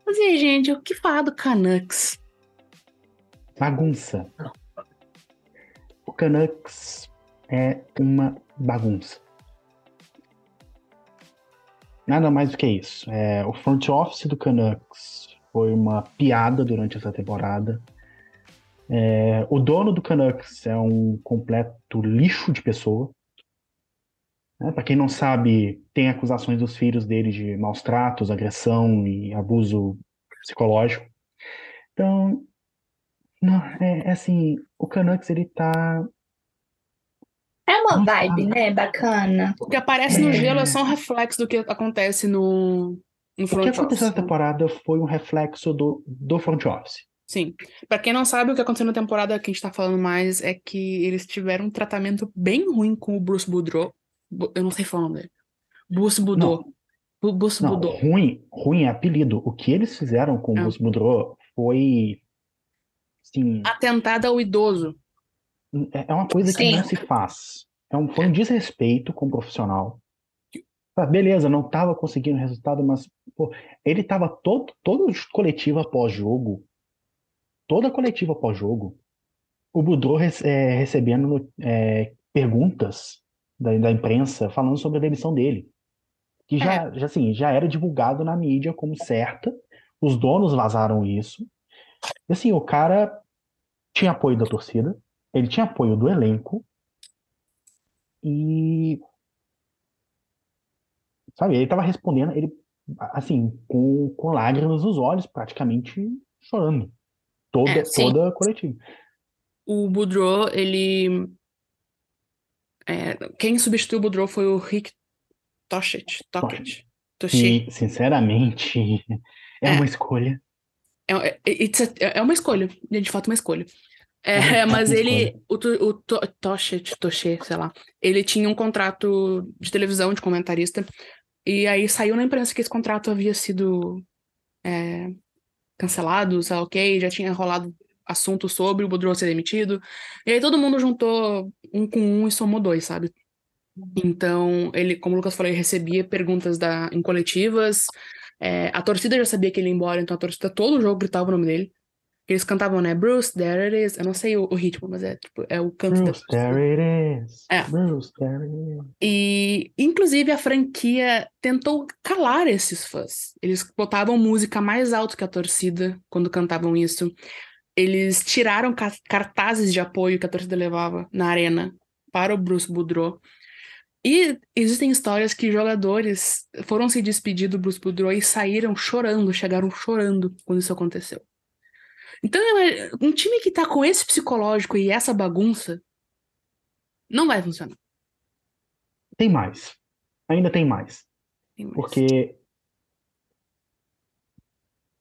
Mas e aí, gente, o que falar do Canucks? Bagunça. O Canucks é uma bagunça. Nada mais do que isso. É, o front office do Canucks foi uma piada durante essa temporada. É, o dono do Canucks é um completo lixo de pessoa. Né? Para quem não sabe, tem acusações dos filhos dele de maus tratos, agressão e abuso psicológico. Então, não, é, é assim, o Canucks ele tá. É uma Não vibe, sabe. né? Bacana. O que aparece no É. gelo é só um reflexo do que acontece no, no O front que aconteceu office. na temporada foi um reflexo do, do front office. Sim. Pra quem não sabe, o que aconteceu na temporada que a gente tá falando mais é que eles tiveram um tratamento bem ruim com o Bruce Boudreau. Eu não sei falar o nome dele. Bruce Boudreau. Bu- Bruce Não, Boudreau. ruim, ruim é apelido. O que eles fizeram com o É. Boudreau foi. Assim, Atentado ao idoso. é é uma coisa que Sim. não se faz. É um, foi um desrespeito com o profissional. Tá, beleza, não estava conseguindo resultado, mas pô, ele estava todo, todo coletiva pós-jogo, toda coletiva pós-jogo, o Boudreau rece- é, recebendo é, perguntas da, da imprensa falando sobre a demissão dele. Que já, já, assim, já era divulgado na mídia como certa, os donos vazaram isso. E assim, o cara tinha apoio da torcida, ele tinha apoio do elenco, e sabe, ele estava respondendo, ele assim, com, com lágrimas nos olhos, praticamente chorando. Toda, É, toda a coletiva. O Boudreau, ele. É, quem substituiu o Boudreau foi o Rick. Tocchet. Tocchet. E, sinceramente, é É. uma escolha. É, é, it's a- é uma escolha, de fato uma escolha. É, É mas ele, o, o To- Tocchet, Tocchet, sei lá, ele tinha um contrato de televisão, de comentarista, e aí saiu na imprensa que esse contrato havia sido é, cancelado, sei lá, ok, já tinha rolado assunto sobre o Boudreau ser demitido, e aí todo mundo juntou um com um e somou dois, sabe? Então, ele, como o Lucas falou, ele recebia perguntas da, em coletivas, é, a torcida já sabia que ele ia embora, então a torcida todo o jogo gritava o nome dele. Eles cantavam, né? Bruce, there it is. Eu não sei o, o ritmo, mas é tipo, é o canto da Bruce, torcida. there it is. É. Bruce, there it is. E, inclusive, a franquia tentou calar esses fãs. Eles botavam música mais alto que a torcida quando cantavam isso. Eles tiraram ca- cartazes de apoio que a torcida levava na arena para o Bruce Boudreau. E existem histórias que jogadores foram se despedir do Bruce Boudreau e saíram chorando, chegaram chorando quando isso aconteceu. Então, um time que tá com esse psicológico e essa bagunça não vai funcionar. Tem mais. Ainda tem mais. Tem mais. Porque.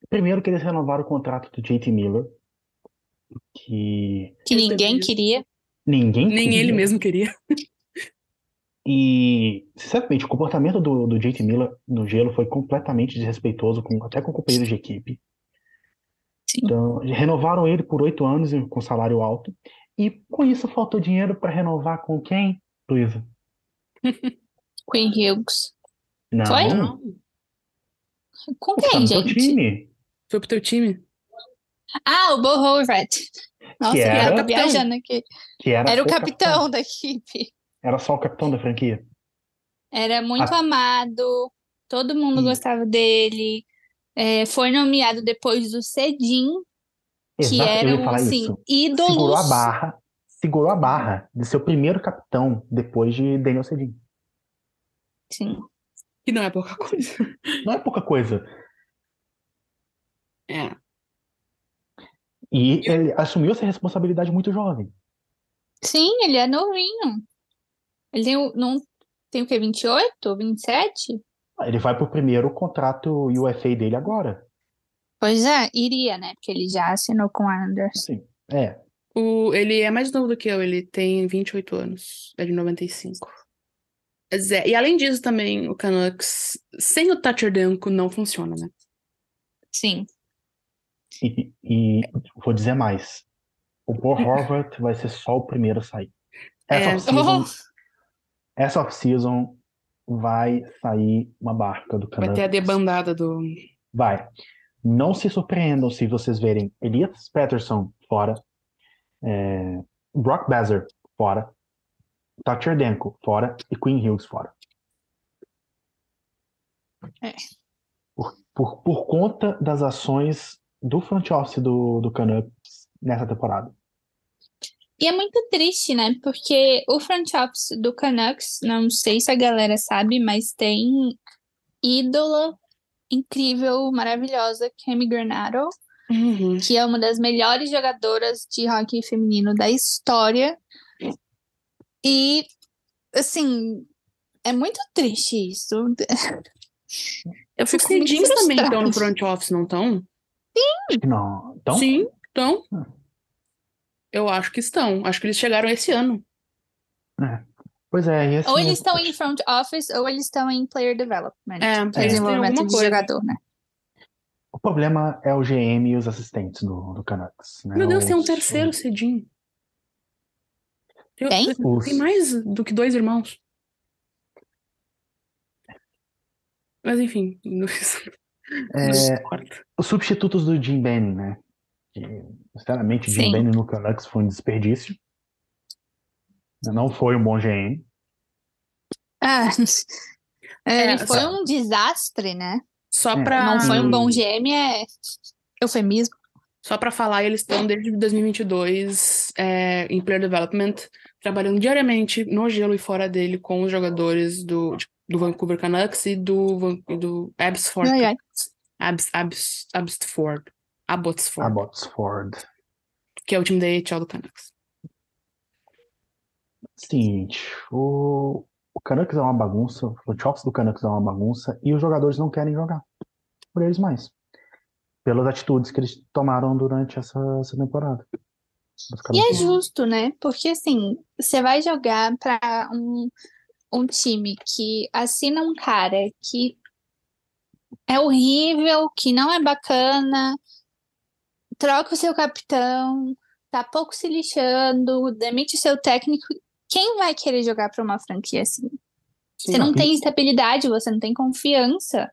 Primeiro que eles renovaram o contrato do JT Miller. Que Que ninguém queria. ninguém Nem queria. ele mesmo queria. E, sinceramente, o comportamento do, do JT Miller no gelo foi completamente desrespeitoso, com, até com companheiros de equipe. Sim. Então, renovaram ele por oito anos com salário alto. E com isso faltou dinheiro para renovar com quem, Luísa? Queen Hughes. Não. Foi? Não. Com Pô, tá quem, no teu gente? time. Foi pro teu time. Ah, o Bo Horvath. Nossa, Que eu era- tô viajando aqui. Que era, Era o capitão. capitão da equipe. Era só o capitão da franquia. Era muito Ah. amado, todo mundo Hum. gostava dele. É, foi nomeado depois do Cedin, que eram, falar assim, isso. ídolos. Segurou a barra. Segurou a barra de ser o primeiro capitão depois de Daniel Cedin. Sim. Que não é pouca coisa. Não é pouca coisa. É. E ele assumiu essa responsabilidade muito jovem. Sim, ele é novinho. Ele tem, o- não, tem o quê? 28? 27? Ele vai pro primeiro contrato UFA dele agora. Pois é, iria, né? Porque ele já assinou com o Islanders. Sim. É. O, ele é mais novo do que eu, ele tem 28 anos. É de 95. Mas é, E além disso também, o Canucks, sem o Thatcher Demko, não funciona, né? Sim. E, e vou dizer mais. O Bo Horvath vai ser só o primeiro a sair. Essa É. off-season, essa off-season vai sair uma barca do Vai ter a debandada do. Vai. Não se surpreendam se vocês verem Elias Pettersson fora, é, Brock Besser fora, Thatcher Demko fora e Quinn Hughes fora. É. Por, por, por conta das ações do front office do, do Canucks nessa temporada. E é muito triste, né? Porque o front office do Canucks, não sei se a galera sabe, mas tem ídola incrível, maravilhosa, Cami Granado, Uhum. que é uma das melhores jogadoras de hockey feminino da história. E, assim, é muito triste isso. Eu Os fico Cedins também estão no front office, não estão? Acho que não. Então, Sim, estão. Ah. Eu acho que estão. Acho que eles chegaram esse ano. pois é, e assim, Ou eles estão em front office, ou eles estão em player development. É, desenvolvimento alguma de coisa. jogador, né? o problema é o GM e os assistentes do, do Canucks. né? Meu Deus, tem um Os- terceiro Cedinho. Tem, Tem? Os- tem mais do que dois irmãos. Mas enfim, não É, os substitutos do Jim Benning, né? Que, sinceramente, Jim. Benning no Canucks foi um desperdício. Não foi um bom GM. Ah, ele É, foi só- um desastre, né? Só É, pra, Não foi um bom. GM, é eufemismo. só pra falar, eles estão desde 2022 é, em Player Development, trabalhando diariamente no gelo e fora dele com os jogadores do, de- do Vancouver Canucks e do, do Abbotsford. Ai, ai. Abs, Abs, Abbotsford. Abbotsford, Abbotsford. que é o time da AHL do Canucks. Seguinte, o, o Canucks é uma bagunça, o office do Canucks é uma bagunça e os jogadores não querem jogar por eles mais. Pelas atitudes que eles tomaram durante essa, essa temporada. E é justo, né? Porque assim, você vai jogar para um, um time que assina um cara que é horrível, que não é bacana, troca o seu capitão, tá pouco se lixando, demite o seu técnico. Quem vai querer jogar para uma franquia assim? Você não tem estabilidade, você não tem confiança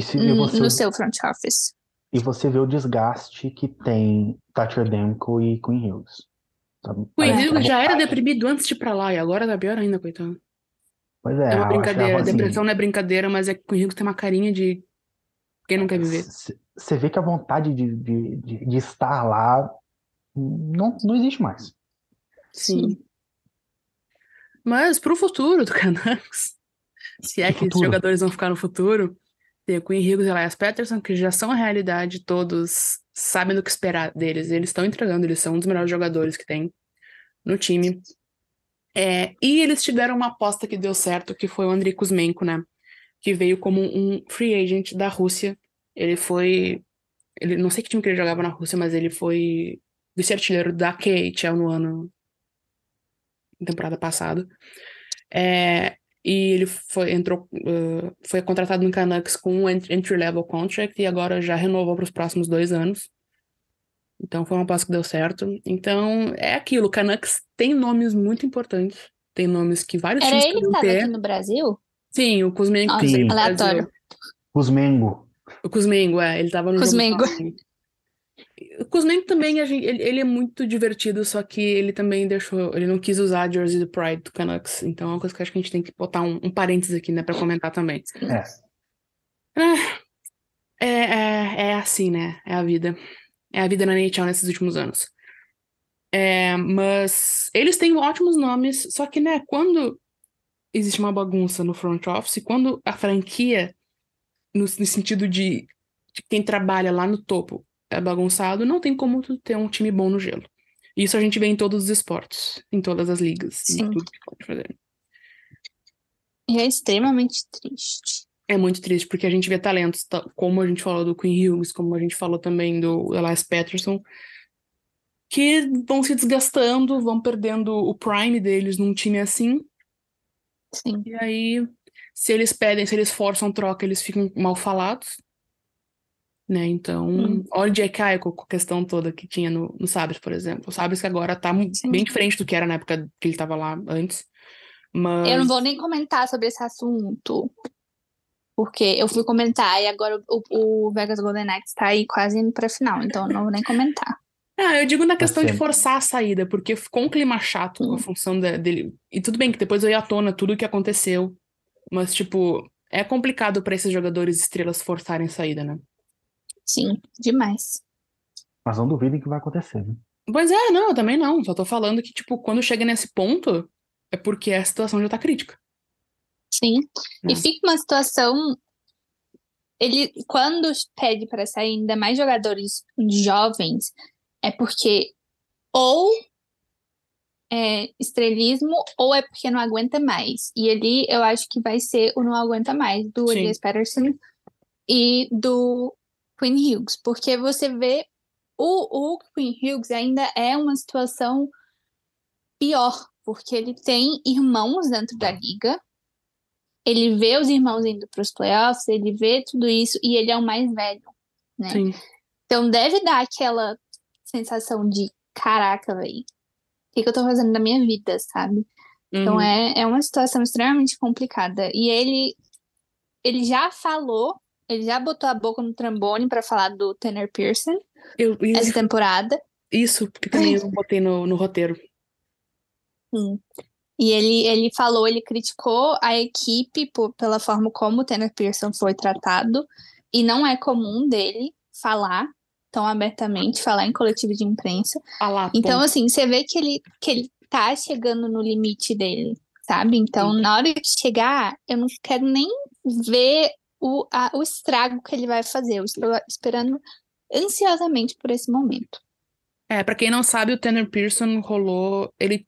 se, e, n- você, no seu front office. E você vê o desgaste que tem Thatcher Demko e Quinn Hughes. sabe? O Parece que Henrique a já era deprimido antes de ir pra lá, e agora tá pior ainda, coitado. Pois é, É uma brincadeira. assim, Depressão não é brincadeira, mas é que o Henrique tem uma carinha de quem não quer viver. Você vê que a vontade de, de, de, de estar lá não, não existe mais. Sim. Mas pro futuro do Canucks, se é Que futuro? jogadores vão ficar no futuro, tem o Quinn Hughes e Elias Pettersson, que já são a realidade, todos sabem do que esperar deles. Eles estão entregando, eles são um dos melhores jogadores que tem no time. É, e eles tiveram uma aposta que deu certo, que foi o Andrei Kuzmenko, né? Que veio como um free agent da Rússia. Ele foi. Ele, não sei que time que ele jogava na Rússia, mas ele foi vice-artilheiro da KHL no ano. temporada passada. É, e ele foi, entrou, uh, foi contratado no Canucks com um ent- entry-level contract e agora já renovou para os próximos dois anos. Então foi uma aposta que deu certo. Então é aquilo, o Canucks tem nomes muito importantes. Tem nomes que vários Era times ele que queriam tava ter. aqui no Brasil? Sim, o Kuzmenko Nossa, aleatório. Brasil. Kuzmengo. O Kuzmengo, é, ele tava no jogo Kuzmengo. também. O Kuzmenko também, ele, ele é muito divertido, só que ele também deixou, ele não quis usar a jersey do Pride do Canucks, então é uma coisa que acho que a gente tem que botar um, um parênteses aqui, né, pra comentar também. É. É, é, é assim, né, é a vida. É a vida na NHL nesses últimos anos. É, mas eles têm ótimos nomes, só que, né, quando existe uma bagunça no front office, quando a franquia, no, no sentido de, de quem trabalha lá no topo, é bagunçado, não tem como tu ter um time bom no gelo. Isso a gente vê em todos os esportes, em todas as ligas, em Sim. tudo que pode fazer. E é extremamente triste. É muito triste, porque a gente vê talentos, ta- como a gente falou do Quinn Hughes, como a gente falou também do Elias Patterson, que vão se desgastando, vão perdendo o prime deles num time assim, Sim. e aí, se eles pedem, se eles forçam troca, eles ficam mal falados, né? Então, Hum. olha o Jake Eichel com a questão toda que tinha no, no Sabres, por exemplo. O Sabres que agora tá Sim. bem diferente do que era na época que ele tava lá antes, mas... Eu não vou nem comentar sobre esse assunto. Porque eu fui comentar e agora o, o Vegas Golden Knights tá aí quase indo pra final, então eu não vou nem comentar. Ah, eu digo na Tá questão de forçar a saída, porque ficou um clima chato com a Hum. função da- dele. E tudo bem que depois veio à tona tudo o que aconteceu, mas, tipo, é complicado pra esses jogadores estrelas forçarem a saída, né? Sim, demais. Mas não duvidem que vai acontecer, né? Pois é, não, eu também não. Só tô falando que, tipo, quando chega nesse ponto, é porque a situação já tá crítica. Sim. É. E fica uma situação. Ele, quando pede para sair ainda mais jogadores jovens, é porque ou é estrelismo ou é porque não aguenta mais. E ali eu acho que vai ser o não aguenta mais do Sim. Elias Patterson e do Quinn Hughes, porque você vê o, o Quinn Hughes ainda é uma situação pior, porque ele tem irmãos dentro da liga, ele vê os irmãos indo para os playoffs, ele vê tudo isso e ele é o mais velho, né? Sim. Então deve dar aquela sensação de caraca, velho, o que, que eu tô fazendo na minha vida, sabe? Então Uhum. é, é uma situação extremamente complicada. E ele, ele já falou, ele já botou a boca no trambone para falar do Tanner Pearson Eu, essa temporada. isso, porque também eu botei no, no roteiro. Sim. E ele, ele falou, ele criticou a equipe por, pela forma como o Tanner Pearson foi tratado. E não é comum dele falar tão abertamente, falar em coletivo de imprensa. Ah lá, Então, ponto. assim, você vê que ele, que ele tá chegando no limite dele, sabe? Então, Sim. na hora de chegar, eu não quero nem ver o, a- o estrago que ele vai fazer. Eu estou esperando ansiosamente por esse momento. É, pra quem não sabe, o Tanner Pearson rolou. Ele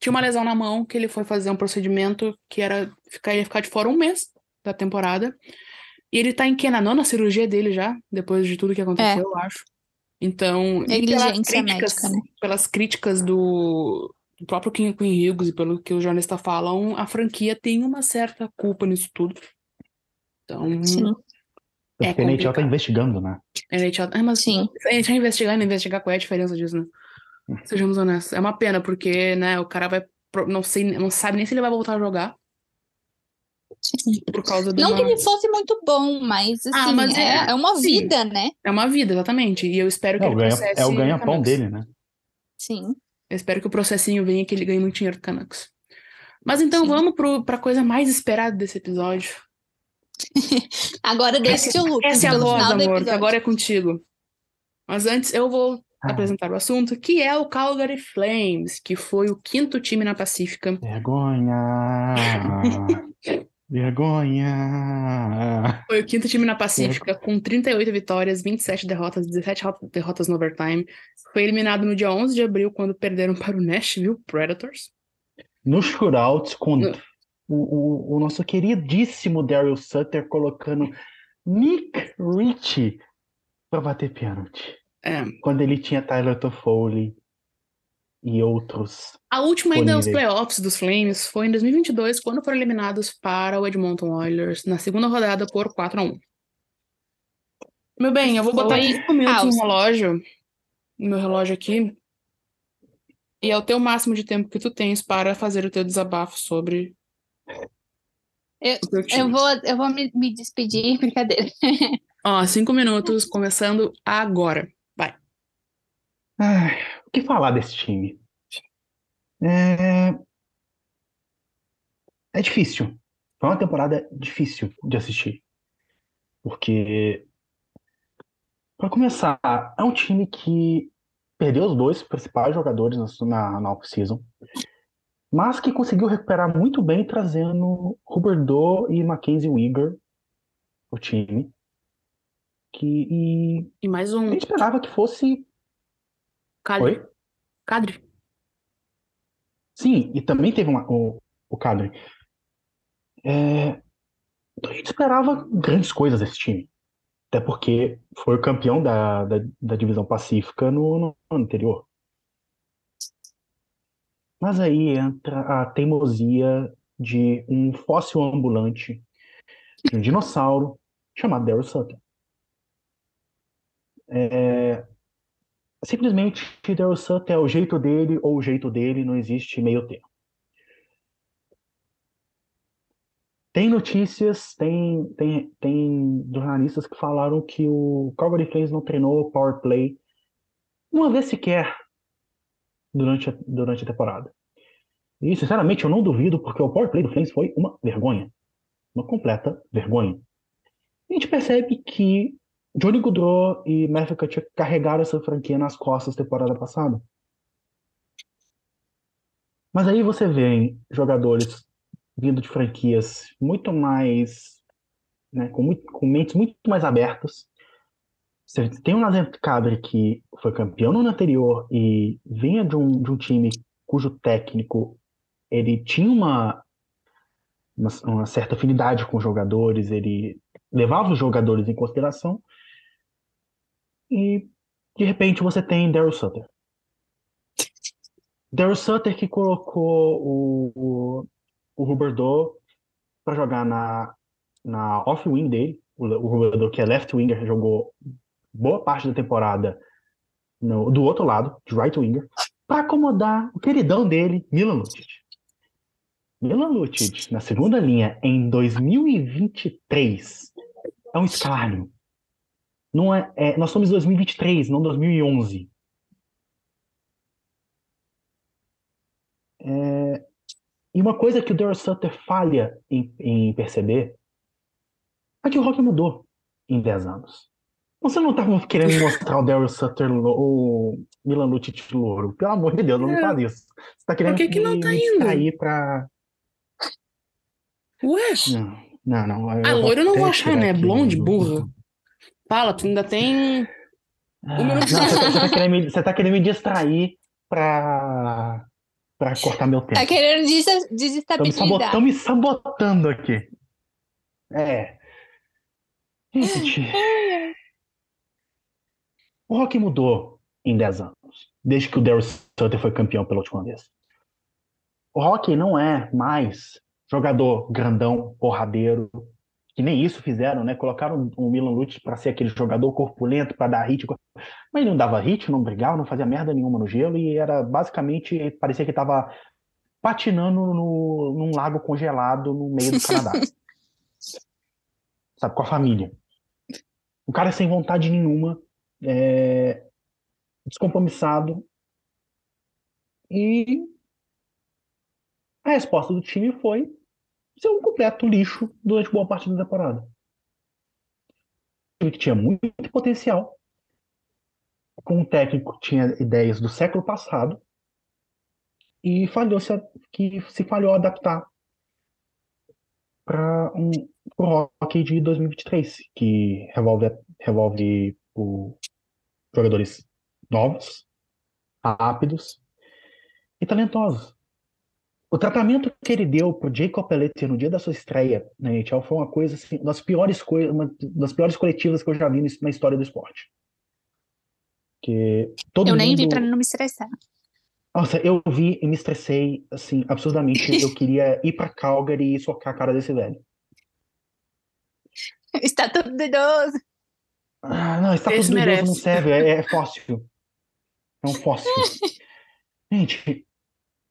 tinha uma lesão na mão que ele foi fazer um procedimento que era ficar, ia ficar de fora um mês da temporada. E ele tá em que? Na nona cirurgia dele já, depois de tudo que aconteceu, eu acho. Então, pelas críticas, médica, né? pelas críticas do, do próprio Quinn Hughes e pelo que os jornalistas falam, a franquia tem uma certa culpa nisso tudo. Então, Sim, É Porque a NHL tá complicado. investigando, né? a NHL. Ah, mas sim. a gente vai investigar, não investigar qual é a diferença disso, né? Sejamos honestos. É uma pena, porque, né, o cara vai. Não sei, não sabe nem se ele vai voltar a jogar sim. por causa de Não uma. que ele fosse muito bom, mas assim, Ah, mas é, é- é uma sim. vida, né? É uma vida, exatamente. E eu espero que É o, ele ganha, processe é o ganha-pão dele, né? Sim. Eu espero que o processinho venha e que ele ganhe muito dinheiro do Canucks. Mas então Sim. vamos pro, pra coisa mais esperada desse episódio. Agora deixa o Lucas Essa é a voz, amor, agora é contigo. Mas antes eu vou Ah. apresentar o assunto, que é o Calgary Flames, que foi o quinto time na Pacífica. Vergonha! Vergonha! Foi o quinto time na Pacífica, com 38 vitórias, 27 derrotas, 17 ro- derrotas no overtime. Foi eliminado no dia 11 de abril, quando perderam para o Nashville Predators. No shootout, com No- o, o, o nosso queridíssimo Daryl Sutter colocando Nick Ritchie para bater pênalti. É, Quando ele tinha Tyler Toffoli e outros. A última ainda aos Disponíveis. playoffs dos Flames foi em 2022, quando foram eliminados para o Edmonton Oilers, na segunda rodada por 4 a 1 Meu bem, eu vou botar Foi 5 minutos no caos. relógio no meu relógio aqui. E é o teu máximo de tempo que tu tens para fazer o teu desabafo sobre Eu-. Eu vou, eu vou me, me despedir, brincadeira. Ó, cinco minutos, começando agora. Vai. Ai, o que falar desse time? É... é difícil. Foi uma temporada difícil de assistir. Porque, para começar, é um time que perdeu os dois principais jogadores na, na, na off-season, mas que conseguiu recuperar muito bem trazendo Huberdeau e Mackenzie Weegar o time. Que, e E mais a um. gente esperava que fosse Cadre. Oi? Cadre. Sim, e também teve uma- o, o Cadre. É, então a gente esperava grandes coisas desse time. Até porque foi o campeão da, da, da divisão pacífica no, no ano anterior. Mas aí entra a teimosia de um fóssil ambulante, de um dinossauro chamado Daryl Sutter. É, simplesmente Daryl Sutter é o jeito dele ou o jeito dele, não existe meio termo. Tem notícias, tem, tem, tem jornalistas que falaram que o Calgary Flames não treinou power play uma vez sequer durante a, durante a temporada. E, sinceramente, eu não duvido, porque o power play do Flames foi uma vergonha. Uma completa vergonha. A gente percebe que Johnny Gaudreau e Matthew Tkachuk carregaram essa franquia nas costas temporada passada. Mas aí você vê jogadores vindo de franquias muito mais, né, com, muito, com mentes muito mais abertas. Você tem o Nazem Kadri que foi campeão no ano anterior e vinha de um, de um time cujo técnico ele tinha uma, uma, uma certa afinidade com os jogadores, ele levava os jogadores em consideração e de repente você tem Daryl Sutter. Daryl Sutter que colocou o, o, o Huberdeau para jogar na, na off-wing dele. O, o Huberdeau, que é left winger, jogou boa parte da temporada no, do outro lado, de right winger, para acomodar o queridão dele, Milan Lucic. Milan Lucic, na segunda linha, em 2023, é um escárnio. Não é, é, nós em 2023, não 2011. É, e uma coisa que o Daryl Sutter falha em, em perceber é que o rock mudou em 10 anos. Você não estava querendo mostrar o Daryl Sutter ou o Milan Lucic louro. Pelo amor de Deus, não É. faz isso. Você está querendo Por que que não me, tá me indo? distrair pra... Ué? Não, não, não. A loira eu não vou achar, né? Blonde, o- burra. Fala, tu ainda tem. Ah, não, você, tá, você tá querendo me, você tá querendo me distrair pra, pra cortar meu tempo. Tá querendo des- Estão me, desestabilizar. sabot- tão me sabotando aqui. É. Gente, o rock mudou em 10 anos, desde que o Daryl Sutter foi campeão pela última vez. O rock não é mais jogador grandão, porradeiro, que nem isso fizeram, né? Colocaram o Milan Lucic para ser aquele jogador corpulento, para dar hit, mas ele não dava hit, não brigava, não fazia merda nenhuma no gelo e era basicamente, parecia que estava patinando no, num lago congelado no meio do Canadá. Sabe, com a família. Um cara sem vontade nenhuma, é, descompromissado. E a resposta do time foi ser um completo lixo durante boa parte da temporada. Um time que tinha muito potencial, com um técnico que tinha ideias do século passado e falhou se, que se falhou adaptar para um pro hockey de 2023, que revolve, revolve por jogadores novos, rápidos e talentosos. O tratamento que ele deu pro Jacob Pelletier no dia da sua estreia na NHL foi uma coisa assim, das piores coisas, uma das piores coletivas que eu já vi na história do esporte. Que todo Eu nem vi mundo- pra não me estressar. Nossa, eu vi e me estressei, assim, absurdamente. Eu queria ir pra Calgary e socar a cara desse velho. Está tudo idoso. Ah, não, está Esse tudo idoso não serve, é, é fóssil. É um fóssil. Gente,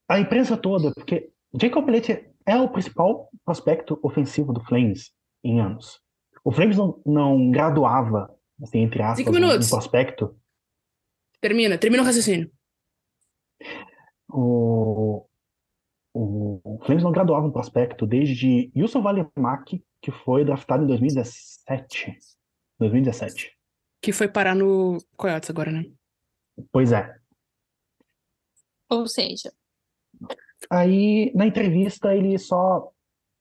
a imprensa toda, porque Jacob Blake é o principal prospecto ofensivo do Flames em anos. O Flames não, não graduava, assim, entre aspas, Cinco minutos. um prospecto. Termina, termina o raciocínio. O, o, o Flames não graduava um prospecto desde Wilson Valimak, que foi draftado em 2017. 2017. Que foi parar no Coyotes agora, né? Pois é. Ou seja, Aí, na entrevista, ele só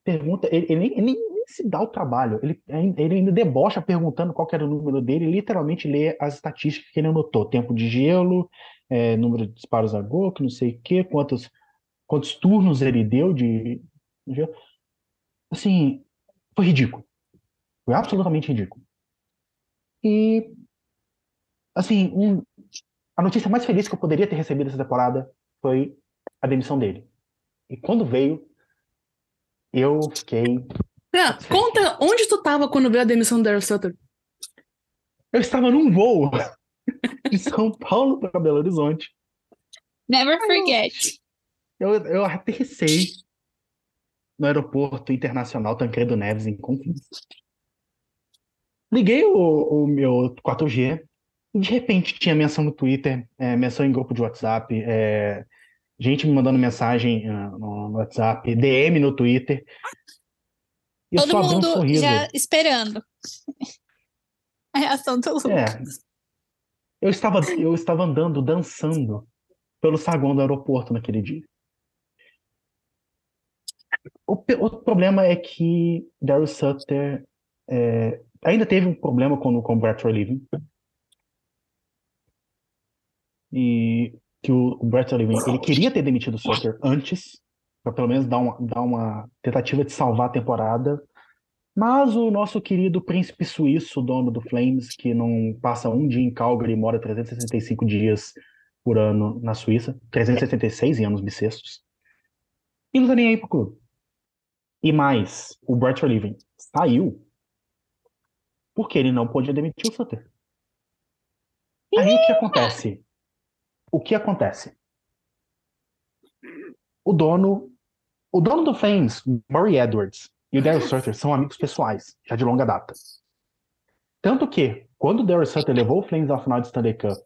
pergunta, ele, ele nem, ele nem- nem se dá o trabalho, ele, ele ainda debocha perguntando qual que era o número dele, literalmente lê as estatísticas que ele anotou, tempo de gelo, é, número de disparos a gol, que não sei o quê, quantos, quantos turnos ele deu de, de gelo. Assim, foi ridículo. Foi absolutamente ridículo. E, assim, um- a notícia mais feliz que eu poderia ter recebido essa temporada foi a demissão dele. E quando veio, eu fiquei. Fran, conta onde tu tava quando veio a demissão do Daryl Sutter. Eu estava num voo de São Paulo para Belo Horizonte. never forget. Eu, eu aterrissei no aeroporto internacional Tancredo Neves, em Confins. Liguei o, o meu 4G e de repente tinha menção no Twitter, é, menção em grupo de WhatsApp, é, gente me mandando mensagem ah, no, WhatsApp, DM no Twitter. E Todo só abri um mundo sorriso. já esperando. A reação do Lucas. É. Eu estava, eu estava andando, dançando pelo saguão do aeroporto naquele dia. O, outro problema é que Daryl Sutter é, ainda teve um problema com, com o Brett Living. E que o, o Brett Living, ele queria ter demitido o Sutter antes, para pelo menos dar uma, dar uma tentativa de salvar a temporada. Mas o nosso querido príncipe suíço, dono do Flames, que não passa um dia em Calgary e mora 365 dias por ano na Suíça, 366 em anos bissextos, e não tá nem aí pro clube. E mais, o Brett Living saiu porque ele não podia demitir o Sutter. Aí o que acontece? O que acontece? O dono, o dono do Flames, Murray Edwards, e o Daryl Sutter são amigos pessoais, já de longa data. Tanto que, quando o Daryl Sutter levou o Flames ao final de Stanley Cup,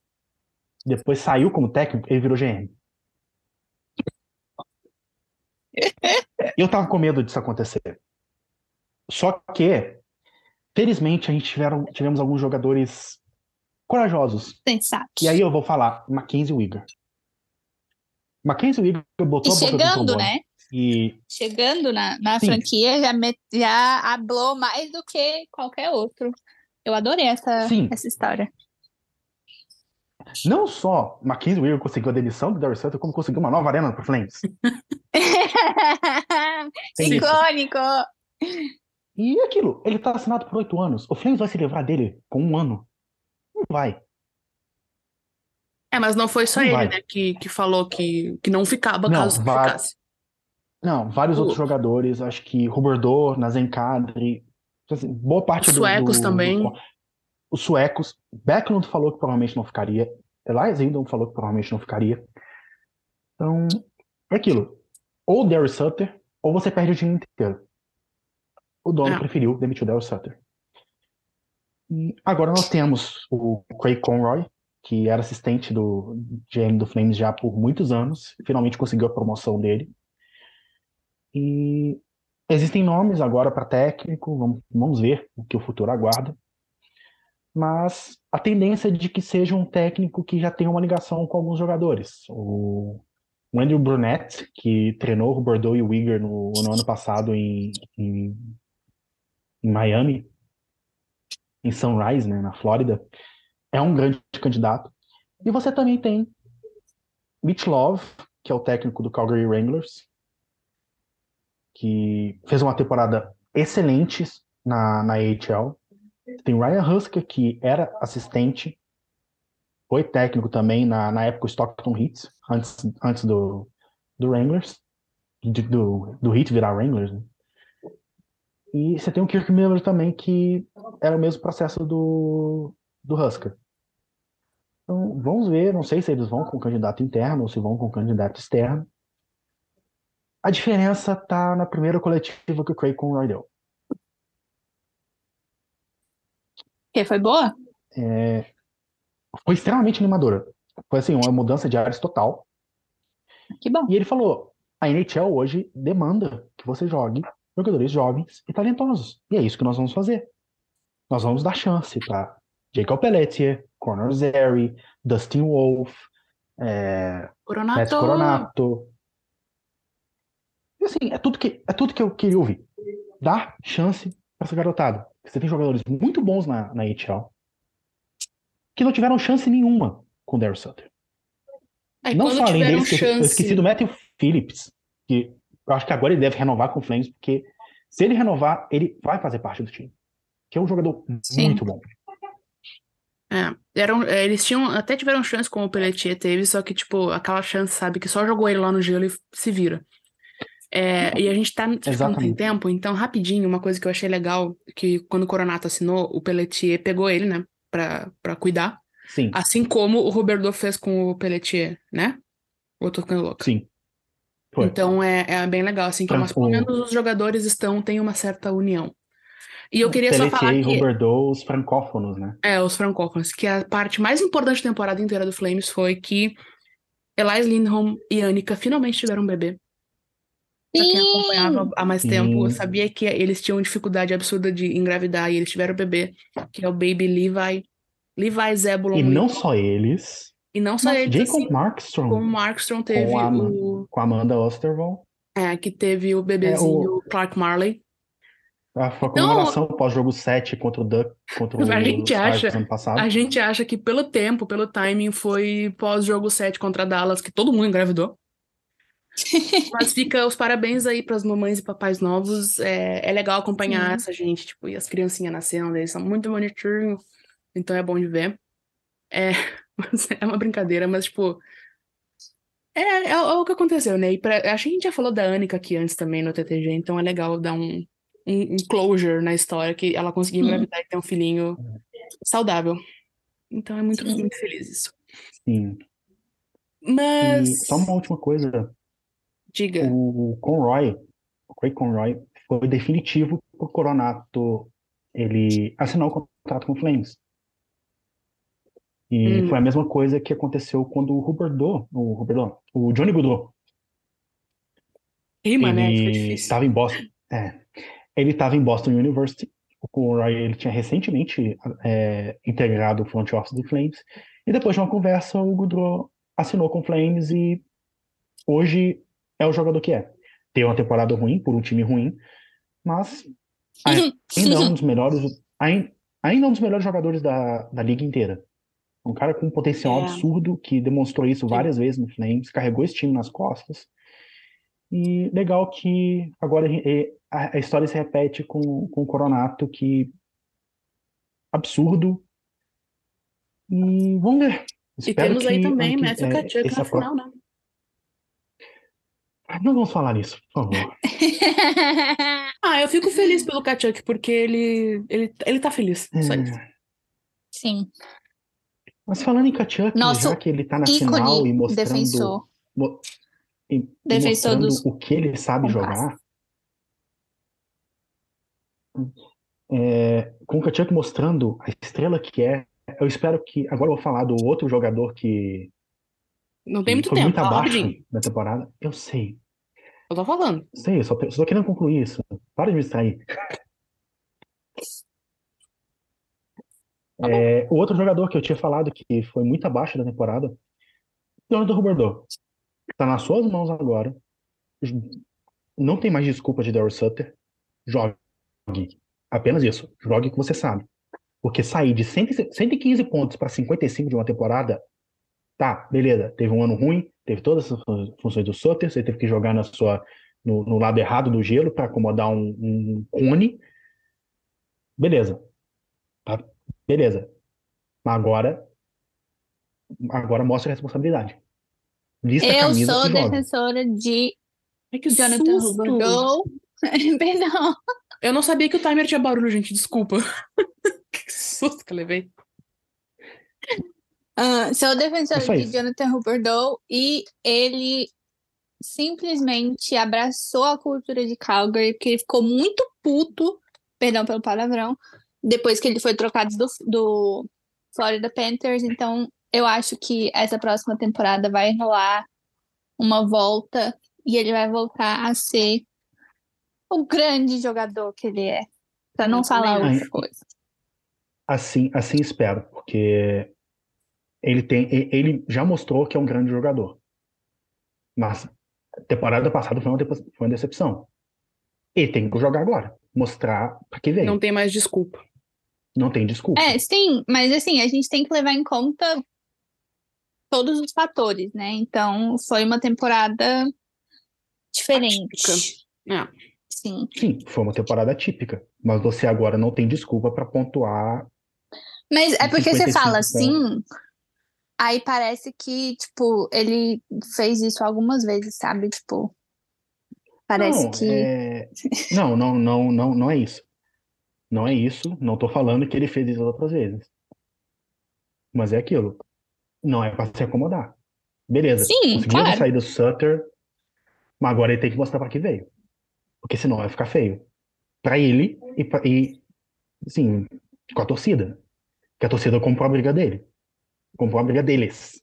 depois saiu como técnico, ele virou GM. Eu tava com medo disso acontecer. Só que, felizmente, a gente tiveram, tivemos alguns jogadores corajosos. Sensato. E aí eu vou falar, Mackenzie Wigger. Mackenzie Wigger botou E a chegando, trombone né? E Chegando na, na Sim. franquia, já, já hablou mais do que qualquer outro. Eu adorei essa, Sim. essa história. não só Mackenzie Wigger conseguiu a demissão do Daryl Sutter, como conseguiu uma nova arena para Flames. Tem isso. E aquilo, ele tá assinado por oito anos. O Flames vai se livrar dele com um ano? Não vai. É, mas não foi só Não ele, vai. né, que, que falou que, que não ficava Não, caso vai. ficasse. Não, vários O- outros jogadores, acho que Ruberdor, Nazenkadri, assim, boa parte Os do- suecos do- também. do- os suecos. Backlund falou que provavelmente não ficaria. Elias Hindon falou que provavelmente não ficaria. Então, é aquilo. Ou Daryl Sutter, ou você perde o time inteiro. O dono É. preferiu demitir o Daryl Sutter. E agora nós temos o Craig Conroy, que era assistente do GM do Flames já por muitos anos, finalmente conseguiu a promoção dele. E existem nomes agora para técnico, vamos, vamos ver o que o futuro aguarda. Mas a tendência é de que seja um técnico que já tenha uma ligação com alguns jogadores. O, o Andrew Brunette, que treinou o Bordeaux e o Uyghur no, no ano passado em, em, em Miami, em Sunrise, né, na Flórida, é um grande candidato. E você também tem Mitch Love, que é o técnico do Calgary Wranglers, que fez uma temporada excelente na, na AHL. Tem Ryan Husker, que era assistente, foi técnico também na, na época do Stockton Heat, antes, antes do, do Wranglers, do, do Heat virar Wranglers. né? E você tem o Kirk Miller também, que era o mesmo processo do, do Husker. Então, vamos ver, não sei se eles vão com candidato interno ou se vão com candidato externo. A diferença está na primeira coletiva que o Craig Conroy deu. Que foi boa? É, foi extremamente animadora. Foi assim, uma mudança de áreas total. Que bom. E ele falou: a NHL hoje demanda que você jogue jogadores jovens e talentosos. E é isso que nós vamos fazer. Nós vamos dar chance para Jacob Pelletier, Conor Zeri, Dustin Wolf, é, Coronato. Coronato. E assim, é tudo, que, é tudo que eu queria ouvir. Dar chance para essa garotada. Você tem jogadores muito bons na, na NHL que não tiveram chance nenhuma com o Daryl Sutter. Aí, não só além tiveram deles, que eu chance. esqueci do Matthew Phillips, que eu acho que agora ele deve renovar com o Flames, porque se ele renovar, ele vai fazer parte do time. Que é um jogador Sim. muito bom. É, eram, é, eles tinham, até tiveram chance como o Pelletier teve, só que, tipo, aquela chance, sabe, que só jogou ele lá no gelo e se vira. É, e a gente tá ficando sem Exatamente. tempo, então, rapidinho, uma coisa que eu achei legal, que quando o Coronato assinou, o Pelletier pegou ele, né, pra, pra cuidar, Sim, assim como o Roberto fez com o Pelletier, né? Ou eu tô ficando louca? sim. Foi. Então é, é bem legal, assim, que mas pelo menos os jogadores estão, têm uma certa união. E eu queria só falar e que, Roberdeau, os francófonos, né? é, os francófonos, que a parte mais importante da temporada inteira do Flames foi que Elias Lindholm e Annika finalmente tiveram um bebê. Pra quem acompanhava há mais Sim. tempo, sabia que eles tinham dificuldade absurda de engravidar e eles tiveram o bebê, que é o baby Levi, Levi Zebulon E não só eles, E não só mas eles, Jacob assim, Markstrom como o Markstrom teve com a, o... com a Amanda Osterwald. É, que teve o bebezinho Clark Marley. A comemoração pós-jogo 7 contra o Duck, contra o A gente acha- ano passado. A gente acha que pelo tempo, pelo timing, foi pós-jogo 7 contra Dallas, que todo mundo engravidou. Mas fica os parabéns aí para as mamães e papais novos. É, é legal acompanhar essa gente, tipo, e as criancinhas nascendo, eles são muito bonitinhos, então é bom de ver. É, é uma brincadeira, mas, tipo, é, é, é o que aconteceu, né? E pra, acho que a gente já falou da Anika aqui antes também no TTG, então é legal dar um, um, um closure na história, que ela conseguiu engravidar e ter um filhinho saudável. Então é muito, muito feliz isso. Sim. Mas, E só uma última coisa. diga. O Conroy, o Craig Conroy, foi definitivo pro Coronato ele assinar o contrato com o Flames. E Hum. foi a mesma coisa que aconteceu quando o Roberto, o Roberto, o Johnny Goodrow, Rima, né? Fica ele difícil. estava em Boston. É, ele estava em Boston University. O Conroy ele tinha recentemente é, integrado o front office do Flames. E depois de uma conversa, o Goodrow assinou com o Flames e hoje é o jogador que é. Teve uma temporada ruim por um time ruim, mas ainda é um dos melhores, ain- ainda é um dos melhores jogadores da, da liga inteira. Um cara com um potencial É. absurdo que demonstrou isso várias vezes no Flames, carregou esse time nas costas. E legal que agora a, história se repete com, com o Coronato, que absurdo. E vamos ver. E Espero temos aí também Matthew Tkachuk essa na final, né? Ah, Não vamos falar nisso, por favor. Ah, eu fico feliz pelo Tkachuk, porque ele, ele, ele tá feliz. Só isso. É, Sim. Mas falando em Kachuk, Nosso já que ele tá na final e mostrando, defensor. mo- e- Defensor mostrando dos o que ele sabe jogar, é, com o Kachuk mostrando a estrela que é, eu espero que. Agora eu vou falar do outro jogador que, Não tem muito foi tempo, muito abaixo rapidinho. na temporada. Eu sei, Eu tô falando. sei, eu só, só tô querendo concluir isso. Para de me distrair. Tá É, o outro jogador que eu tinha falado que foi muito abaixo da temporada, Jonathan Huberdeau. Tá nas suas mãos agora. Não tem mais desculpa de Daryl Sutter. Jogue. Apenas isso. Jogue o que você sabe. Porque sair de 100 115 pontos para 55 de uma temporada, tá, beleza. Teve um ano ruim, teve todas as funções do Sutter, você teve que jogar na sua, no, no lado errado do gelo para acomodar um, um cone. Beleza. Beleza. Agora, agora mostra a responsabilidade. Lista Eu camisa sou defensora de Ai, que Jonathan susto! Huberdeau. Perdão. Eu não sabia que o timer tinha barulho, gente. Desculpa. que susto que eu levei. Uh, sou defensor É só de isso. Jonathan Huberdeau e ele simplesmente abraçou a cultura de Calgary, porque ele ficou muito puto, perdão pelo palavrão, depois que ele foi trocado do, do Florida Panthers. Então, eu acho que essa próxima temporada vai rolar uma volta e ele vai voltar a ser o grande jogador que ele é. Pra não Eu falar também outra coisa. Assim, assim espero, porque ele tem, ele já mostrou que é um grande jogador. Mas a temporada passada foi uma, foi uma decepção. Ele tem que jogar agora, mostrar pra que veio. Não Não, tem mais desculpa. Tem desculpa. É, sim, mas assim, a gente tem que levar em conta todos os fatores, né? Então, foi uma temporada diferente. É. Sim. Sim, foi uma temporada típica, mas você agora não tem desculpa pra pontuar. Mas é porque você 55, fala né? assim, aí parece que, tipo, ele fez isso algumas vezes, sabe? Tipo, parece não, que. é- não, não, não, não, não é isso. Não é isso. Não tô falando que ele fez isso outras vezes. Mas é aquilo. Não é pra se acomodar. Beleza. Sim, Conseguiu claro. sair do Sutter, mas agora ele tem que mostrar pra que veio. Porque senão vai ficar feio. Pra ele e, pra, e assim, com a torcida. Que a torcida comprou a briga dele. Comprou a briga deles.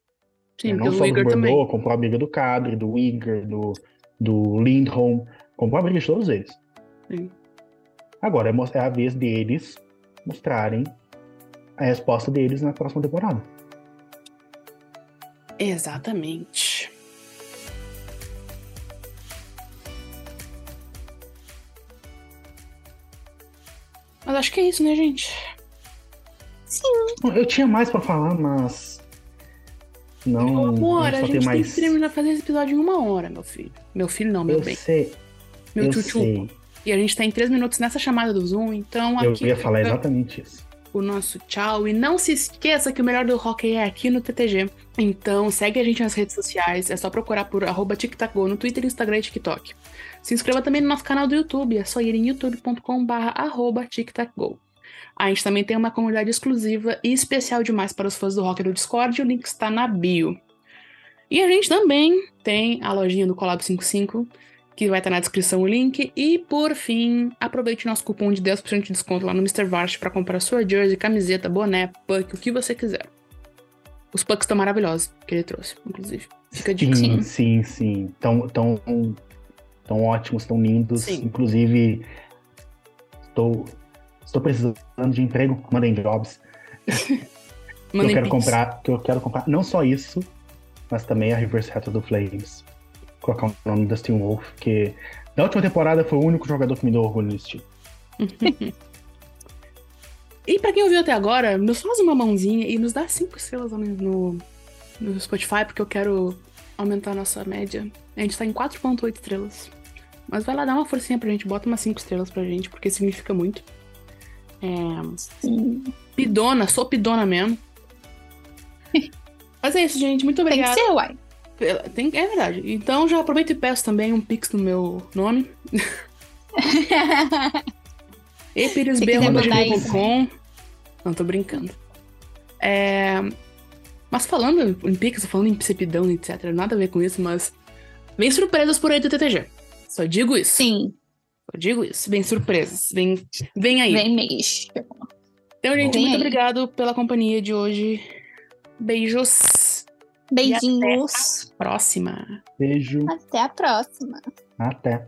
Sim, né? Não só do Igor. Bordeaux, comprou a briga do Kadri, do Igor, do, do Lindholm. Comprou a briga de todos eles. Sim. Agora é, é a vez deles mostrarem a resposta deles na próxima temporada. Exatamente. Mas acho que é isso, né, gente? Eu tinha mais pra falar, mas. Não. Amor, a a gente só gente tem mais. que terminar fazendo esse episódio em uma hora, meu filho. Meu filho não, meu Eu bem. sei, Meu eu tchutchu. sei. E a gente tá em três minutos nessa chamada do Zoom, então Eu aqui ia falar fica exatamente isso. o nosso tchau. E não se esqueça que o melhor do hockey é aqui no TTG. Então segue a gente nas redes sociais, é só procurar por arroba TicTacGo no Twitter, Instagram e TikTok. Se inscreva também no nosso canal do YouTube, é só ir em youtube.com arroba TicTacGo. A gente também tem uma comunidade exclusiva e especial demais para os fãs do rock do Discord, o link está na bio. E a gente também tem a lojinha do Collab 55, que vai estar na descrição o link. E por fim, aproveite nosso cupom de 10% de desconto lá no Mr. Varsh para comprar sua jersey, camiseta, boné, puck, o que você quiser. Os pucks estão maravilhosos que ele trouxe, inclusive. Fica a dica. Sim, sim, sim. Tão, tão, tão ótimos, tão lindos. Sim. Inclusive, estou, estou precisando de emprego. Mandem jobs. eu Mandem quero pix. comprar, que eu quero comprar não só isso, mas também a Reverse Retro do Flames. Colocar o nome Dustin Wolf, que da última temporada foi o único jogador que me deu orgulho nesse time. E pra quem ouviu até agora, nos faz uma mãozinha e nos dá cinco estrelas no, no, Spotify, porque eu quero aumentar a nossa média. A gente tá em 4.8 estrelas. Mas vai lá dar uma forcinha pra gente, bota umas 5 estrelas pra gente, porque significa muito. É, pidona, sou pidona mesmo. Mas é isso, gente. Muito Tem que obrigada. ser, uai. Tem- é verdade. Então já aproveito e peço também um pix no meu nome. Epirisb.com. Não, tô brincando. É, Mas falando em Pix, falando em Psepidão, etc., nada a ver com isso, mas vem surpresas por aí do TTG. Só digo isso. Sim, Só digo isso. Vem surpresas. Vem, vem aí. vem mesmo. Então, gente, Vem muito aí. obrigado pela companhia de hoje. Beijos. Beijinhos. Próxima. Beijo, Até a próxima. até.